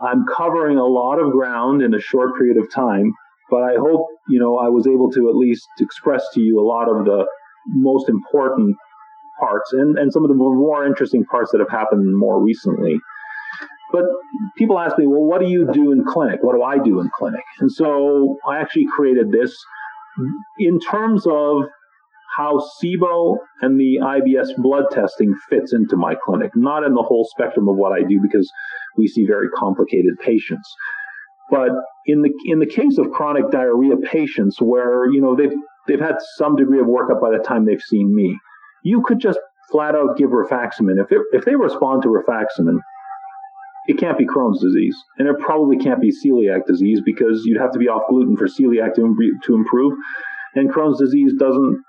I'm covering a lot of ground in a short period of time, but I hope, you know, I was able to at least express to you a lot of the most important parts and, and some of the more interesting parts that have happened more recently. But people ask me, well, what do you do in clinic? What do I do in clinic? And so I actually created this in terms of how SIBO and the IBS blood testing fits into my clinic, not in the whole spectrum of what I do because we see very complicated patients. But in the in the case of chronic diarrhea patients where you know they've they've had some degree of workup by the time they've seen me. You could just flat out give rifaximin. If, it, if they respond to rifaximin, it can't be Crohn's disease, and it probably can't be celiac disease because you'd have to be off gluten for celiac to, to improve. And Crohn's disease doesn't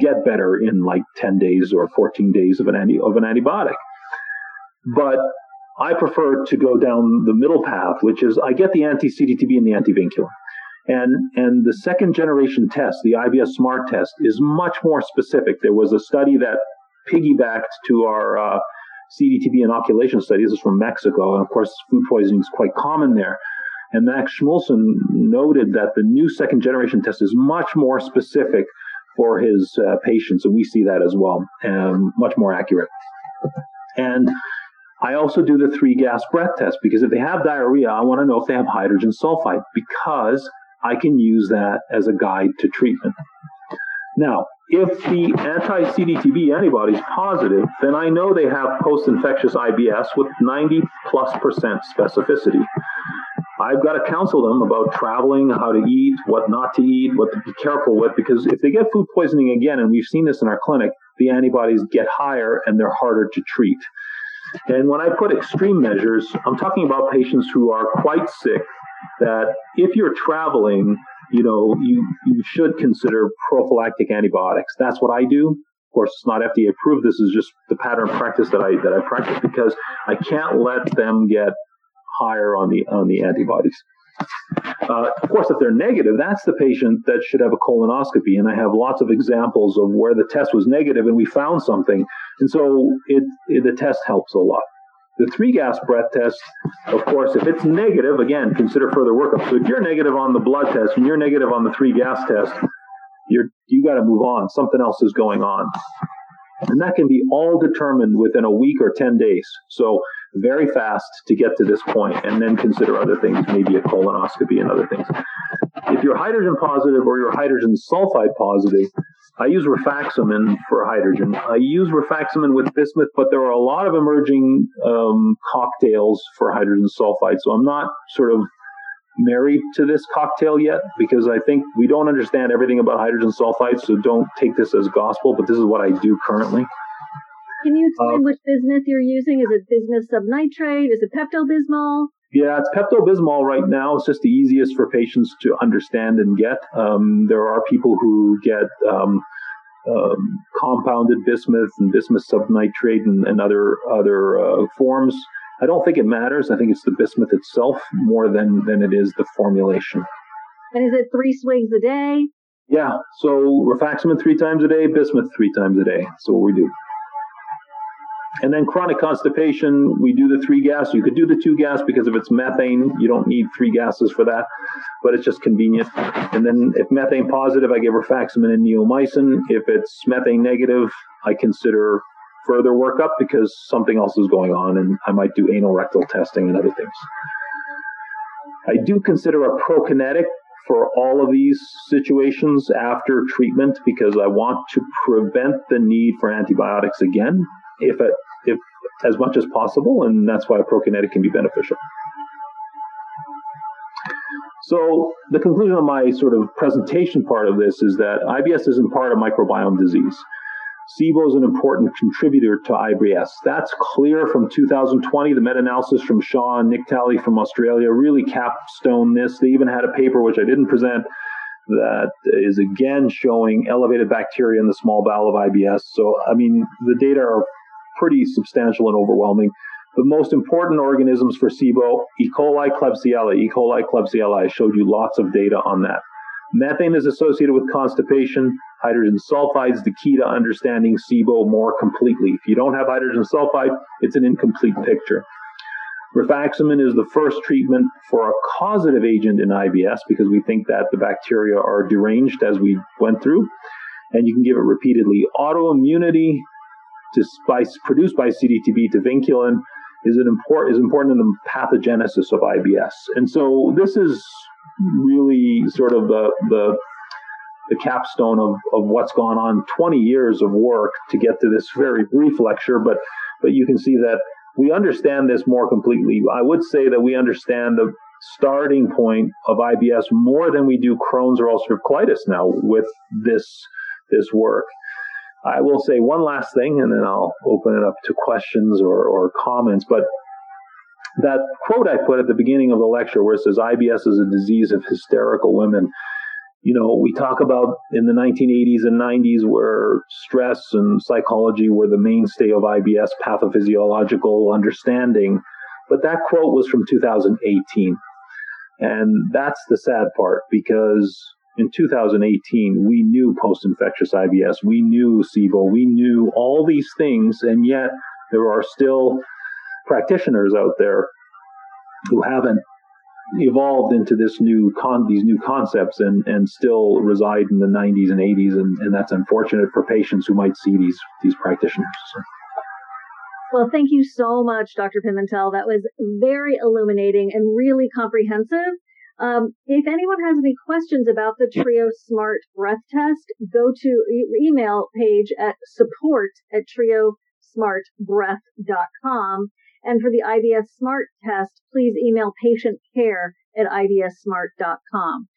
get better in like 10 days or 14 days of an, anti, of an antibiotic. But I prefer to go down the middle path, which is I get the anti CDTB and the antivinculin. And, and the second generation test, the IBS SMART test, is much more specific. There was a study that piggybacked to our uh, CDTB inoculation study. This is from Mexico. And of course, food poisoning is quite common there. And Max Schmulson noted that the new second generation test is much more specific for his uh, patients. And we see that as well, and much more accurate. And I also do the three gas breath test because if they have diarrhea, I want to know if they have hydrogen sulfide because I can use that as a guide to treatment. Now, if the anti CDTB antibody is positive, then I know they have post infectious IBS with 90 plus percent specificity. I've got to counsel them about traveling, how to eat, what not to eat, what to be careful with, because if they get food poisoning again, and we've seen this in our clinic, the antibodies get higher and they're harder to treat. And when I put extreme measures, I'm talking about patients who are quite sick that if you're traveling, you know, you, you should consider prophylactic antibiotics. That's what I do. Of course, it's not FDA approved. This is just the pattern of practice that I that I practice because I can't let them get higher on the on the antibodies. Uh, of course, if they're negative, that's the patient that should have a colonoscopy. And I have lots of examples of where the test was negative and we found something. And so it, it, the test helps a lot. The three gas breath test, of course, if it's negative, again, consider further workup. So if you're negative on the blood test and you're negative on the three gas test, you're, you got to move on. Something else is going on. And that can be all determined within a week or 10 days. So very fast to get to this point and then consider other things, maybe a colonoscopy and other things. If you're hydrogen positive or you're hydrogen sulfide positive, I use rifaximin for hydrogen. I use rifaximin with bismuth, but there are a lot of emerging um, cocktails for hydrogen sulfide. So I'm not sort of married to this cocktail yet because I think we don't understand everything about hydrogen sulfide. So don't take this as gospel, but this is what I do currently. Can you explain uh, which bismuth you're using? Is it bismuth subnitrate? Is it Pepto Bismol? Yeah, it's Pepto Bismol right now. It's just the easiest for patients to understand and get. Um, there are people who get um, um, compounded bismuth and bismuth subnitrate and, and other other uh, forms. I don't think it matters. I think it's the bismuth itself more than than it is the formulation. And is it three swigs a day? Yeah. So rifaximin three times a day, bismuth three times a day. So what we do. And then chronic constipation, we do the three gas. You could do the two gas because if it's methane, you don't need three gases for that, but it's just convenient. And then if methane positive, I give her rifaximin and neomycin. If it's methane negative, I consider further workup because something else is going on and I might do anal rectal testing and other things. I do consider a prokinetic for all of these situations after treatment because I want to prevent the need for antibiotics again if it, if as much as possible, and that's why prokinetic can be beneficial. So the conclusion of my sort of presentation part of this is that IBS isn't part of microbiome disease. SIBO is an important contributor to IBS. That's clear from 2020. The meta-analysis from Shah and Nick Talley from Australia really capstone this. They even had a paper which I didn't present that is again showing elevated bacteria in the small bowel of IBS. So, I mean, the data are pretty substantial and overwhelming. The most important organisms for SIBO, E. coli, Klebsiella, E. coli, Klebsiella. I showed you lots of data on that. Methane is associated with constipation. Hydrogen sulfide is the key to understanding SIBO more completely. If you don't have hydrogen sulfide, it's an incomplete picture. Rifaximin is the first treatment for a causative agent in IBS because we think that the bacteria are deranged as we went through, and you can give it repeatedly. Autoimmunity to spice produced by CDTB to vinculin is an important is important in the pathogenesis of IBS. And so this is really sort of the the the capstone of, of what's gone on 20 years of work to get to this very brief lecture, but but you can see that we understand this more completely. I would say that we understand the starting point of IBS more than we do Crohn's or ulcerative colitis now with this this work. I will say one last thing, and then I'll open it up to questions or, or comments. But that quote I put at the beginning of the lecture, where it says IBS is a disease of hysterical women. You know, we talk about in the 1980s and 90s where stress and psychology were the mainstay of IBS pathophysiological understanding. But that quote was from 2018. And that's the sad part because in 2018, we knew post infectious IBS, we knew SIBO, we knew all these things, and yet there are still practitioners out there who haven't evolved into this new con these new concepts and and still reside in the 90s and 80s and, and that's unfortunate for patients who might see these these practitioners well thank you so much dr pimentel. That was very illuminating and really comprehensive um, if anyone has any questions about the Trio Smart Breath Test, go to e- email page at support at triosmartbreath.com. And for the IBS Smart Test, please email patient care at ibssmart.com.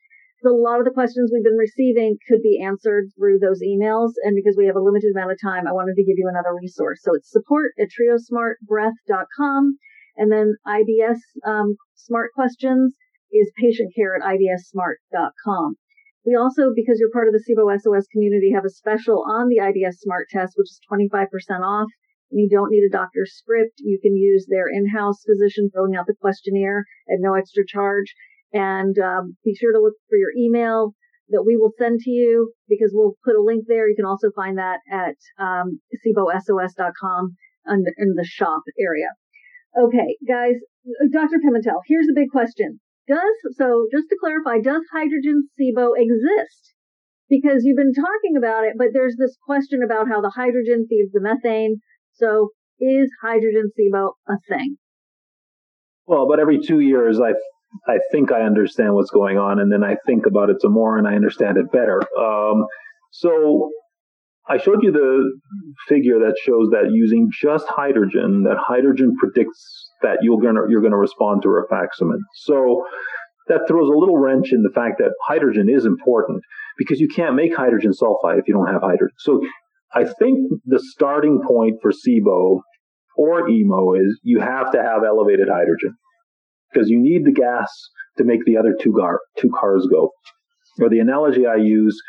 So a lot of the questions we've been receiving could be answered through those emails. And because we have a limited amount of time, I wanted to give you another resource. So it's support at triosmartbreath.com. And then IBS um, Smart Questions is patient care at ibssmart.com. We also, because you're part of the SIBO SOS community, have a special on the IBS Smart Test, which is 25% off. You don't need a doctor's script. You can use their in-house physician filling out the questionnaire at no extra charge. And um, be sure to look for your email that we will send to you because we'll put a link there. You can also find that at um, SIBOSOS.com in the shop area. Okay, guys, Dr. Pimentel, here's a big question. Does, so just to clarify, does hydrogen SIBO exist? Because you've been talking about it, but there's this question about how the hydrogen feeds the methane. So is hydrogen SIBO a thing? Well, but every two years, I I think I understand what's going on, and then I think about it some more, and I understand it better. Um, so I showed you the figure that shows that using just hydrogen, that hydrogen predicts that you're gonna you're gonna respond to rifaximin. So that throws a little wrench in the fact that hydrogen is important because you can't make hydrogen sulfide if you don't have hydrogen. So I think the starting point for SIBO or IMO is you have to have elevated hydrogen because you need the gas to make the other two, gar- two cars go. Or the analogy I use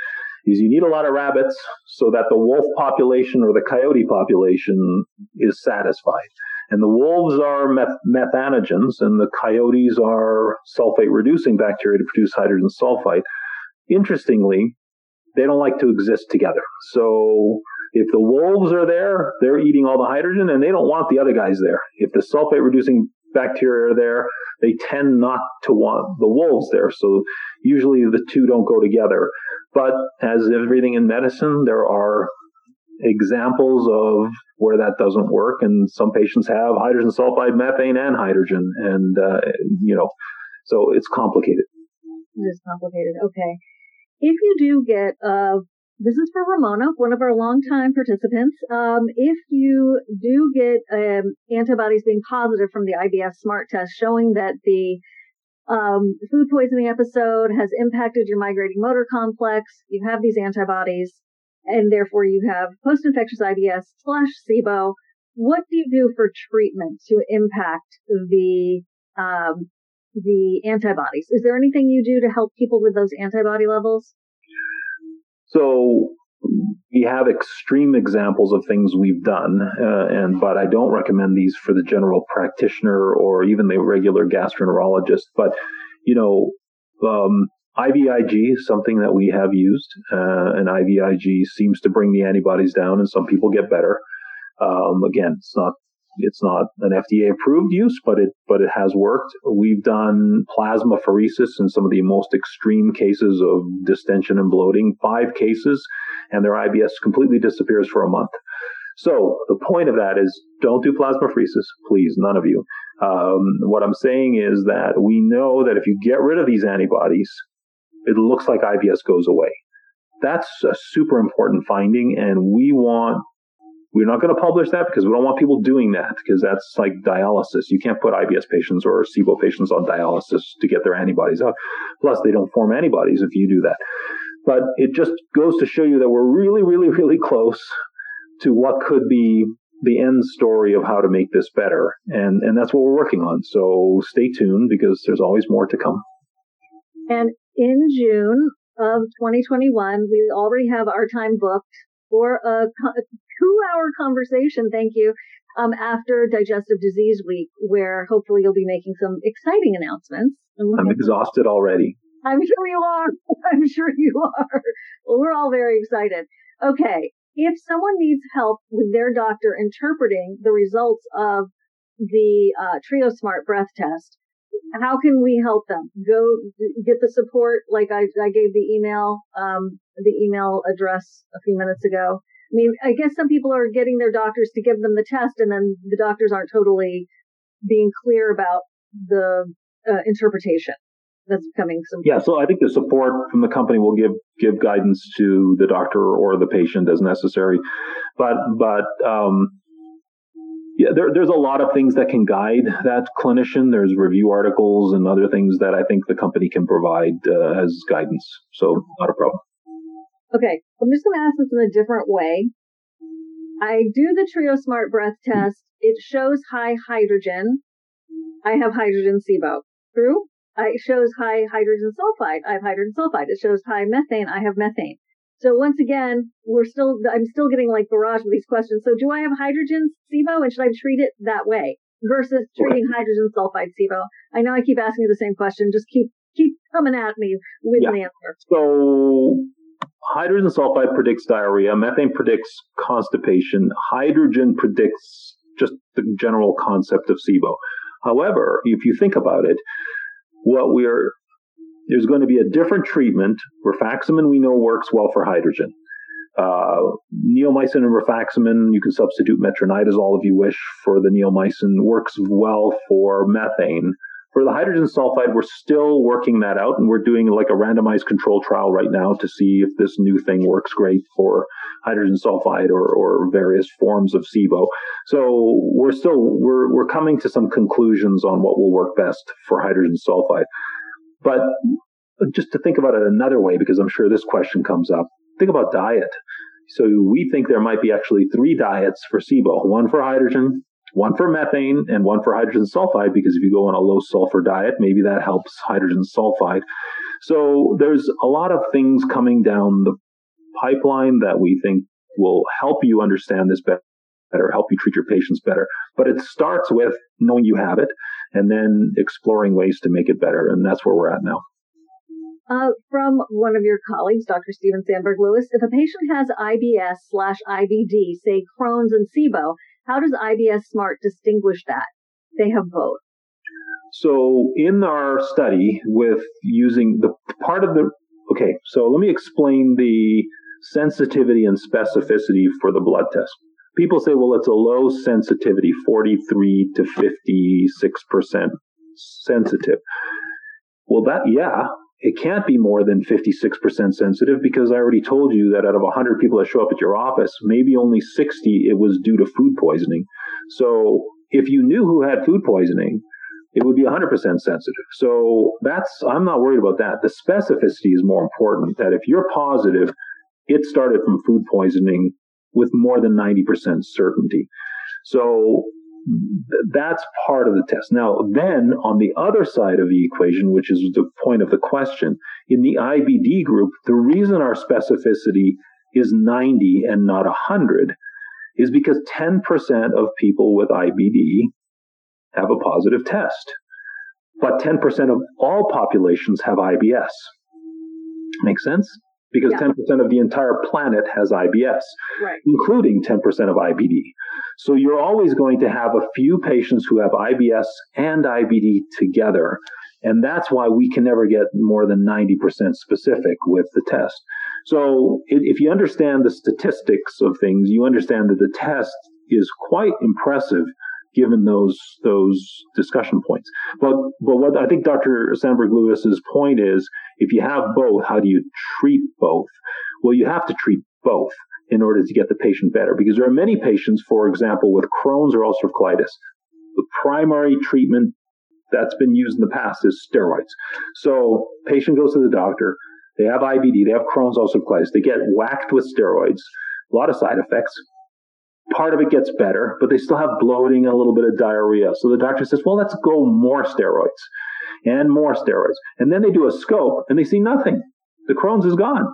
is you need a lot of rabbits so that the wolf population or the coyote population is satisfied. And the wolves are meth- methanogens and the coyotes are sulfate reducing bacteria to produce hydrogen sulfide. Interestingly, they don't like to exist together. So if the wolves are there, they're eating all the hydrogen and they don't want the other guys there. If the sulfate reducing bacteria are there, they tend not to want the wolves there. So usually the two don't go together. But as everything in medicine, there are examples of where that doesn't work. And some patients have hydrogen sulfide, methane, and hydrogen. And, uh, you know, so it's complicated. It is complicated. Okay. If you do get uh, this is for Ramona, one of our longtime participants. Um, if you do get um, antibodies being positive from the IBS Smart Test showing that the um, food poisoning episode has impacted your migrating motor complex, you have these antibodies, and therefore you have post-infectious IBS slash SIBO. What do you do for treatment to impact the um, the antibodies? Is there anything you do to help people with those antibody levels? So we have extreme examples of things we've done, uh, and but I don't recommend these for the general practitioner or even the regular gastroenterologist. But you know, um, IVIG is something that we have used, uh, and IVIG seems to bring the antibodies down, and some people get better. Um, again, it's not it's not an FDA approved use, but it but it has worked. We've done plasma pheresis in some of the most extreme cases of distension and bloating, five cases, and their IBS completely disappears for a month. So the point of that is don't do plasma plasmapheresis, please, none of you. Um, what I'm saying is that we know that if you get rid of these antibodies, it looks like IBS goes away. That's a super important finding, and we want we're not going to publish that because we don't want people doing that because that's like dialysis. You can't put IBS patients or SIBO patients on dialysis to get their antibodies out. Plus, they don't form antibodies if you do that. But it just goes to show you that we're really, really, really close to what could be the end story of how to make this better. And, and that's what we're working on. So stay tuned because there's always more to come. And in June of 2021, we already have our time booked for a, two hour conversation. Thank you. Um, after Digestive Disease Week, where hopefully you'll be making some exciting announcements. I'm exhausted already. I'm sure you are. [laughs] I'm sure you are. Well, we're all very excited. Okay. If someone needs help with their doctor interpreting the results of the uh, TrioSmart breath test, how can we help them? Go get the support. Like I, I gave the email, um, the email address a few minutes ago. I mean, I guess some people are getting their doctors to give them the test and then the doctors aren't totally being clear about the uh, interpretation that's becoming some. Yeah, so I think the support from the company will give give guidance to the doctor or the patient as necessary, but but um, there, there's a lot of things that can guide that clinician. There's review articles and other things that I think the company can provide uh, as guidance. So not a problem. Okay, I'm just going to ask this in a different way. I do the Trio Smart breath test. It shows high hydrogen. I have hydrogen SIBO. True? It shows high hydrogen sulfide. I have hydrogen sulfide. It shows high methane. I have methane. So once again, we're still, I'm still getting like barrage with these questions. So do I have hydrogen SIBO and should I treat it that way versus treating hydrogen sulfide SIBO? I know I keep asking you the same question. Just keep, keep coming at me with yeah. an answer. So hydrogen sulfide predicts diarrhea. Methane predicts constipation. Hydrogen predicts just the general concept of SIBO. However, if you think about it, what we're there's going to be a different treatment. Rifaximin we know works well for hydrogen. Uh, neomycin and rifaximin, you can substitute metronidazole if you wish for the neomycin, works well for methane. For the hydrogen sulfide, we're still working that out, and we're doing like a randomized control trial right now to see if this new thing works great for hydrogen sulfide or, or various forms of SIBO. So we're still we're we're coming to some conclusions on what will work best for hydrogen sulfide. But just to think about it another way, because I'm sure this question comes up, think about diet. So we think there might be actually three diets for SIBO, one for hydrogen, one for methane, and one for hydrogen sulfide, because if you go on a low sulfur diet, maybe that helps hydrogen sulfide. So there's a lot of things coming down the pipeline that we think will help you understand this better help you treat your patients better. But it starts with knowing you have it and then exploring ways to make it better. And that's where we're at now. Uh, from one of your colleagues, Dr. Steven Sandberg Lewis, if a patient has IBS slash IBD, say Crohn's and SIBO, how does IBS Smart distinguish that? They have both. So in our study with using the part of the, okay, so let me explain the sensitivity and specificity for the blood test people say, well, it's a low sensitivity, 43 to 56% sensitive. Well, that, yeah, it can't be more than 56% sensitive because I already told you that out of 100 people that show up at your office, maybe only 60 it was due to food poisoning. So if you knew who had food poisoning, it would be 100% sensitive. So that's, I'm not worried about that. The specificity is more important that if you're positive, it started from food poisoning with more than 90% certainty. So that's part of the test. Now, then on the other side of the equation, which is the point of the question, in the IBD group, the reason our specificity is 90 and not 100 is because 10% of people with IBD have a positive test. But 10% of all populations have IBS. Make sense? Because yeah. 10% of the entire planet has IBS, right. including 10% of IBD. So you're always going to have a few patients who have IBS and IBD together. And that's why we can never get more than 90% specific with the test. So if you understand the statistics of things, you understand that the test is quite impressive given those those discussion points. But but what I think Dr. Sandberg Lewis's point is, if you have both, how do you treat both? Well, you have to treat both. in order to get the patient better. Because there are many patients, for example, with Crohn's or ulcerative colitis. The primary treatment that's been used in the past is steroids. So patient goes to the doctor. They have IBD. They have Crohn's ulcerative colitis. They get whacked with steroids. A lot of side effects. Part of it gets better, but they still have bloating and a little bit of diarrhea. So the doctor says, well, let's go more steroids and more steroids. And then they do a scope and they see nothing. The Crohn's is gone.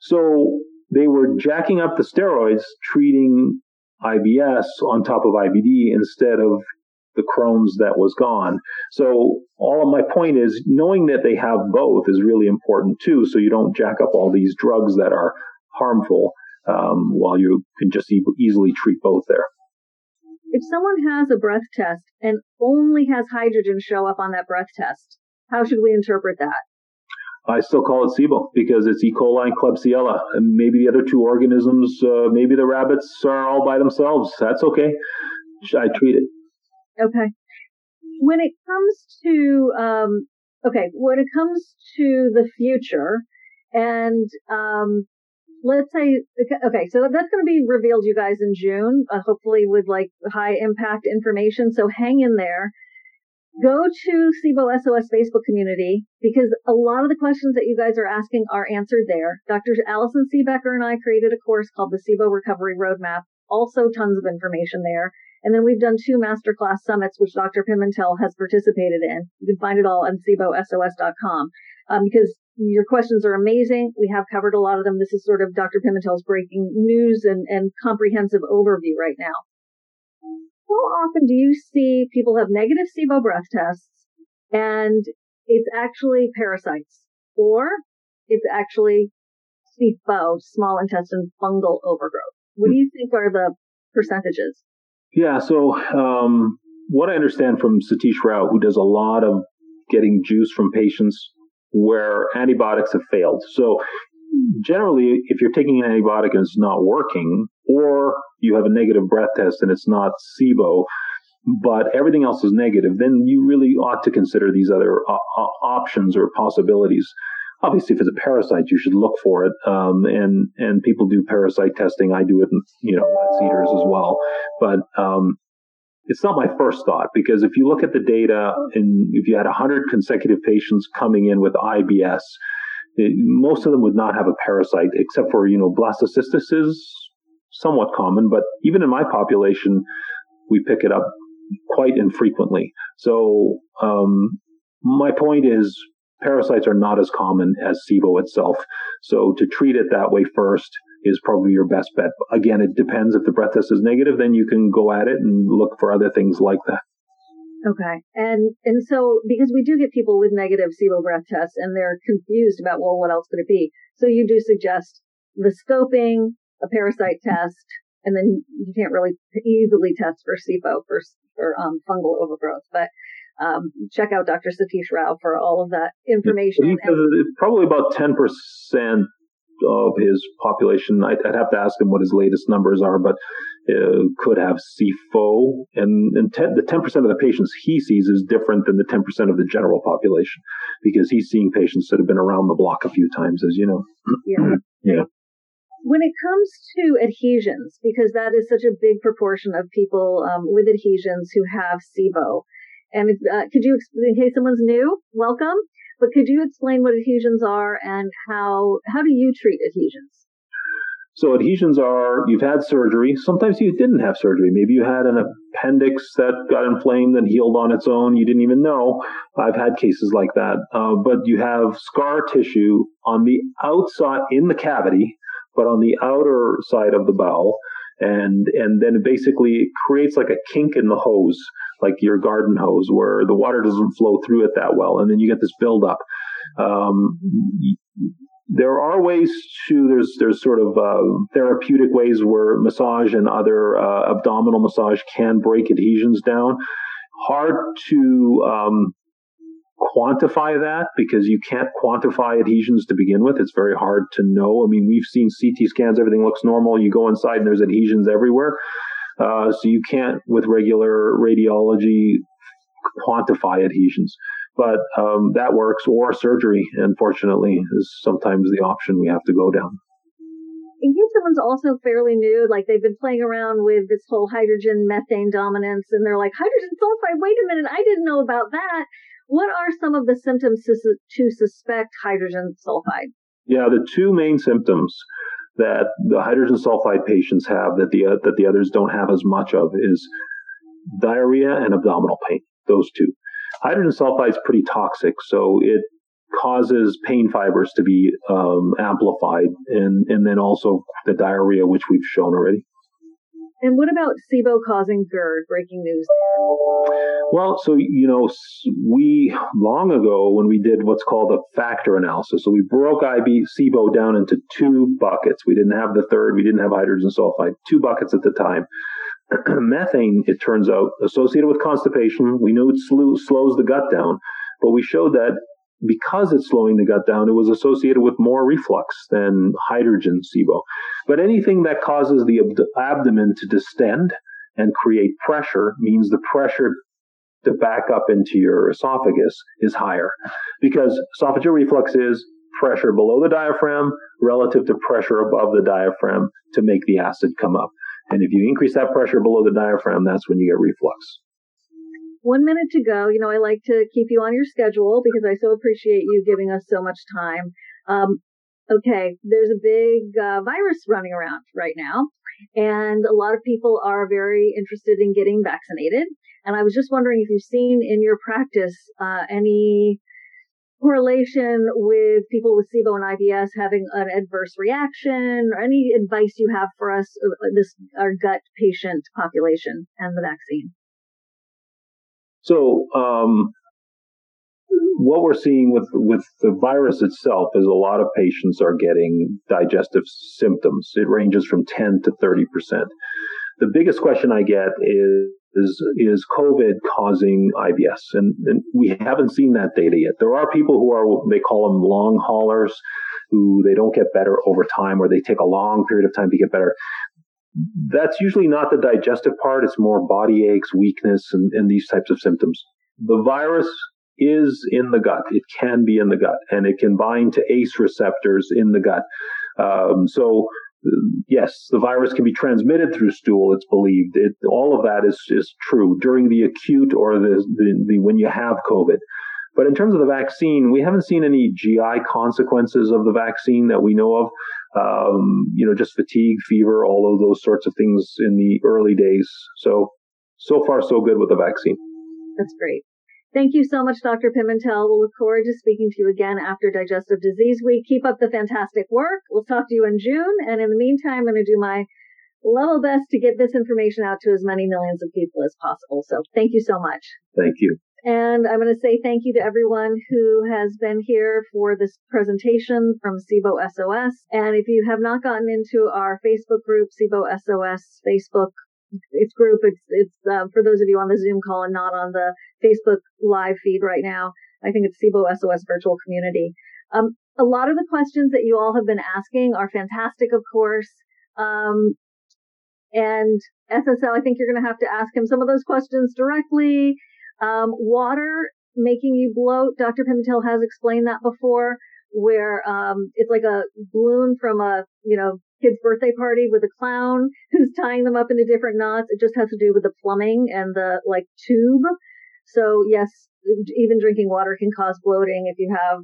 So they were jacking up the steroids, treating IBS on top of IBD instead of the Crohn's that was gone. So all of my point is knowing that they have both is really important too. So you don't jack up all these drugs that are harmful um, while you can just e- easily treat both there. If someone has a breath test and only has hydrogen show up on that breath test, how should we interpret that? I still call it SIBO because it's E. coli and Klebsiella. And maybe the other two organisms, uh, maybe the rabbits are all by themselves. That's okay. I treat it. Okay. When it comes to, um, okay, when it comes to the future and, um, let's say, okay, so that's going to be revealed you guys in June, uh, hopefully with like high impact information. So hang in there. Go to SIBO SOS Facebook community because a lot of the questions that you guys are asking are answered there. Dr. Allison Siebecker and I created a course called the SIBO Recovery Roadmap. Also tons of information there. And then we've done two masterclass summits, which Dr. Pimentel has participated in. You can find it all on SIBOSOS.com. Um, because your questions are amazing. We have covered a lot of them. This is sort of Dr. Pimentel's breaking news and, and comprehensive overview right now. How often do you see people have negative SIBO breath tests and it's actually parasites or it's actually SIFO, small intestine fungal overgrowth? What do you think are the percentages? Yeah. So, um, what I understand from Satish Rao, who does a lot of getting juice from patients where antibiotics have failed. So, generally, if you're taking an antibiotic and it's not working, or you have a negative breath test and it's not SIBO, but everything else is negative, then you really ought to consider these other uh, options or possibilities. Obviously if it's a parasite you should look for it um, and and people do parasite testing. I do it you know at cedars as well. But um, it's not my first thought because if you look at the data and if you had 100 consecutive patients coming in with ibs it, most of them would not have a parasite except for you know blastocystis is somewhat common but even in my population we pick it up quite infrequently so um, my point is parasites are not as common as SIBO itself. So to treat it that way first is probably your best bet. Again, it depends. If the breath test is negative, then you can go at it and look for other things like that. Okay. And and so because we do get people with negative SIBO breath tests and they're confused about well what else could it be? So you do suggest the scoping, a parasite test, and then you can't really easily test for SIBO for for um, fungal overgrowth. But um, check out Dr. Satish Rao for all of that information. It's probably about 10% of his population. I'd, I'd, have to ask him what his latest numbers are, but uh, could have SIFO. And, and ten, the 10% of the patients he sees is different than the 10% of the general population because he's seeing patients that have been around the block a few times, as you know. [clears throat] Yeah. yeah. When it comes to adhesions, because that is such a big proportion of people um, with adhesions who have SIBO, and uh, could you, in case someone's new, welcome. But could you explain what adhesions are and how how do you treat adhesions? So adhesions are you've had surgery. Sometimes you didn't have surgery. Maybe you had an appendix that got inflamed and healed on its own. You didn't even know. I've had cases like that. Uh, but you have scar tissue on the outside in the cavity, but on the outer side of the bowel, and and then basically it creates like a kink in the hose like your garden hose where the water doesn't flow through it that well. And then you get this buildup. Um, there are ways to there's there's sort of uh, therapeutic ways where massage and other uh, abdominal massage can break adhesions down. Hard to um, quantify that because you can't quantify adhesions to begin with. It's very hard to know. I mean, we've seen CT scans; everything looks normal. You go inside and there's adhesions everywhere. Uh, so you can't, with regular radiology, quantify adhesions. But um, that works, or surgery, unfortunately, is sometimes the option we have to go down. in case someone's also fairly new, like they've been playing around with this whole hydrogen methane dominance and they're like, hydrogen sulfide, wait a minute, I didn't know about that. What are some of the symptoms to, suspect hydrogen sulfide? Yeah, the two main symptoms that the hydrogen sulfide patients have that the uh, that the others don't have as much of is diarrhea and abdominal pain. Those two. Hydrogen sulfide is pretty toxic, so it causes pain fibers to be um, amplified, and and then also the diarrhea, which we've shown already. And what about SIBO causing GERD? Breaking news there. Well, so, you know, we long ago when we did what's called a factor analysis, so we broke IB SIBO down into two buckets. We didn't have the third, we didn't have hydrogen sulfide, two buckets at the time. [clears throat] Methane, it turns out, associated with constipation. We know it slows the gut down, but we showed that because it's slowing the gut down, it was associated with more reflux than hydrogen SIBO. But anything that causes the ab- abdomen to distend and create pressure means the pressure to back up into your esophagus is higher because esophageal reflux is pressure below the diaphragm relative to pressure above the diaphragm to make the acid come up. And if you increase that pressure below the diaphragm, that's when you get reflux one minute to go. You know, I like to keep you on your schedule because I so appreciate you giving us so much time. Um, okay, there's a big uh, virus running around right now, and a lot of people are very interested in getting vaccinated. And I was just wondering if you've seen in your practice uh, any correlation with people with SIBO and IBS having an adverse reaction, or any advice you have for us, uh, this our gut patient population and the vaccine. So, um, what we're seeing with, with the virus itself is a lot of patients are getting digestive symptoms. It ranges from 10 to 30%. The biggest question I get is, is, is COVID causing IBS? And, and we haven't seen that data yet. There are people who are, they call them long haulers, who they don't get better over time or they take a long period of time to get better that's usually not the digestive part. It's more body aches, weakness, and, and these types of symptoms. The virus is in the gut. It can be in the gut, and it can bind to ACE receptors in the gut. Um, so, yes, the virus can be transmitted through stool. It's believed. It, all of that is is true during the acute or the, the, the when you have COVID. But in terms of the vaccine, we haven't seen any GI consequences of the vaccine that we know of. Um, you know, just fatigue, fever, all of those sorts of things in the early days. So, so far, so good with the vaccine. That's great. Thank you so much, Dr. Pimentel. We'll look forward to speaking to you again after Digestive Disease Week. Keep up the fantastic work. We'll talk to you in June. And in the meantime, I'm going to do my level best to get this information out to as many millions of people as possible. So thank you so much. Thank you. And I'm going to say thank you to everyone who has been here for this presentation from SIBO SOS. And if you have not gotten into our Facebook group, SIBO SOS Facebook it's group, it's, it's uh, for those of you on the Zoom call and not on the Facebook live feed right now. I think it's SIBO SOS virtual community. Um, a lot of the questions that you all have been asking are fantastic, of course. Um, and SSL, I think you're going to have to ask him some of those questions directly. Um, water making you bloat. Dr. Pimentel has explained that before, where um, it's like a balloon from a you know kid's birthday party with a clown [laughs] who's tying them up into different knots. It just has to do with the plumbing and the like tube. So yes, even drinking water can cause bloating if you have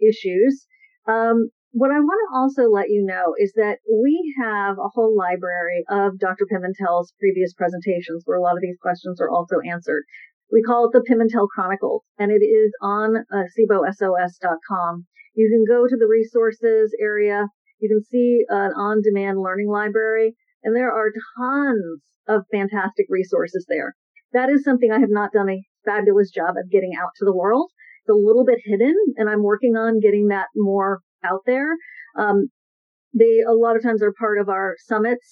issues. Um, what I want to also let you know is that we have a whole library of Dr. Pimentel's previous presentations where a lot of these questions are also answered. We call it the Pimentel Chronicles, and it is on uh, SIBOSOS.com. You can go to the resources area. You can see an on-demand learning library, and there are tons of fantastic resources there. That is something I have not done a fabulous job of getting out to the world. It's a little bit hidden, and I'm working on getting that more out there. Um, they a lot of times are part of our summits,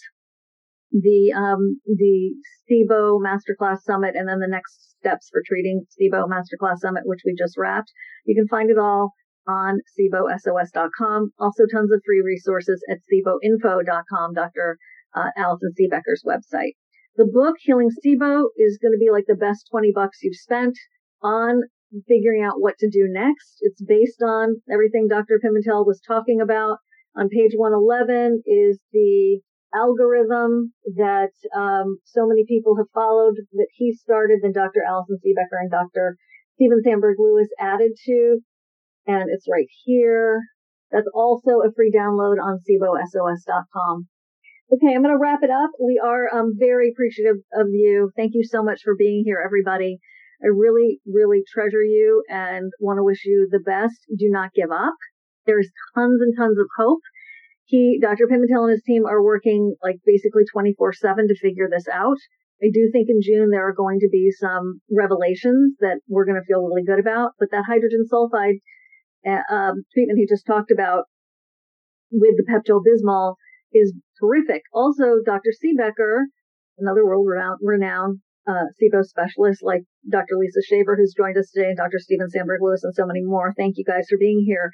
the um, the SIBO Masterclass Summit, and then the next steps for treating SIBO Masterclass Summit, which we just wrapped. You can find it all on SIBOSOS.com. Also, tons of free resources at SIBOinfo.com, Dr. Uh, Allison Siebecker's website. The book Healing SIBO is going to be like the best 20 bucks you've spent on figuring out what to do next. It's based on everything Dr. Pimentel was talking about. On page 111 is the algorithm that um, so many people have followed that he started, then Dr. Allison Siebecker and Dr. Steven Sandberg Lewis added to. And it's right here. That's also a free download on SIBOSOS.com. Okay, I'm going to wrap it up. We are um, very appreciative of you. Thank you so much for being here, everybody. I really, really treasure you and want to wish you the best. Do not give up. There's tons and tons of hope. He, Dr. Pimentel and his team are working like basically 24 7 to figure this out. I do think in June there are going to be some revelations that we're going to feel really good about, but that hydrogen sulfide uh, um, treatment he just talked about with the Pepto Bismol is terrific. Also, Dr. Siebecker, another world renowned uh, SIBO specialist like Dr. Lisa Shaver, who's joined us today, and Dr. Steven Sandberg Lewis, and so many more. Thank you guys for being here.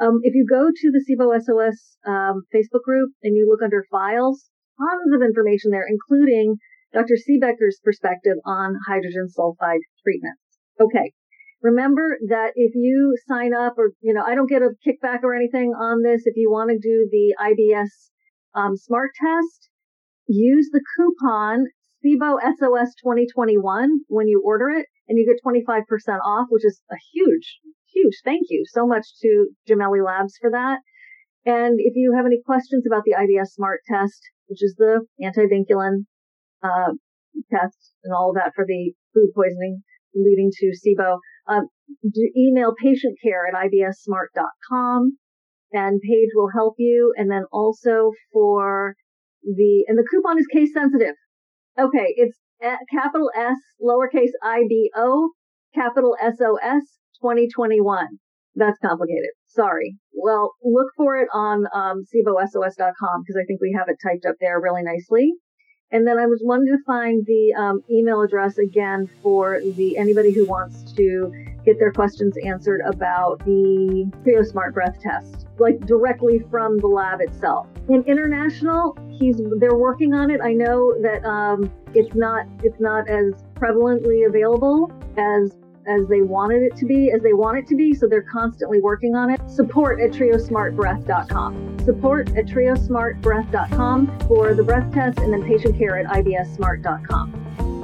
Um, if you go to the SIBO SOS um, Facebook group and you look under files, tons of information there, including Dr. Siebecker's perspective on hydrogen sulfide treatments. Okay. Remember that if you sign up or, you know, I don't get a kickback or anything on this. If you want to do the IBS um, smart test, use the coupon SIBO SOS 2021 when you order it and you get 25% off, which is a huge, huge thank you so much to Gemelli Labs for that. And if you have any questions about the IBS Smart Test, which is the antivinculin uh, test and all of that for the food poisoning leading to SIBO, um, email patient care at ibssmart.com and Paige will help you. And then also for the, and the coupon is case sensitive. Okay. It's capital S, lowercase I B O, capital S O S 2021. That's complicated. Sorry. Well, look for it on um, SIBOSOS.com because I think we have it typed up there really nicely. And then I was wanting to find the um, email address again for the anybody who wants to get their questions answered about the Trio Smart Breath test, like directly from the lab itself. In international, he's they're working on it. I know that um, it's not it's not as prevalently available as as they wanted it to be, as they want it to be. So they're constantly working on it. Support at triosmartbreath.com. Support at triosmartbreath.com for the breath test and then patient care at ibssmart.com.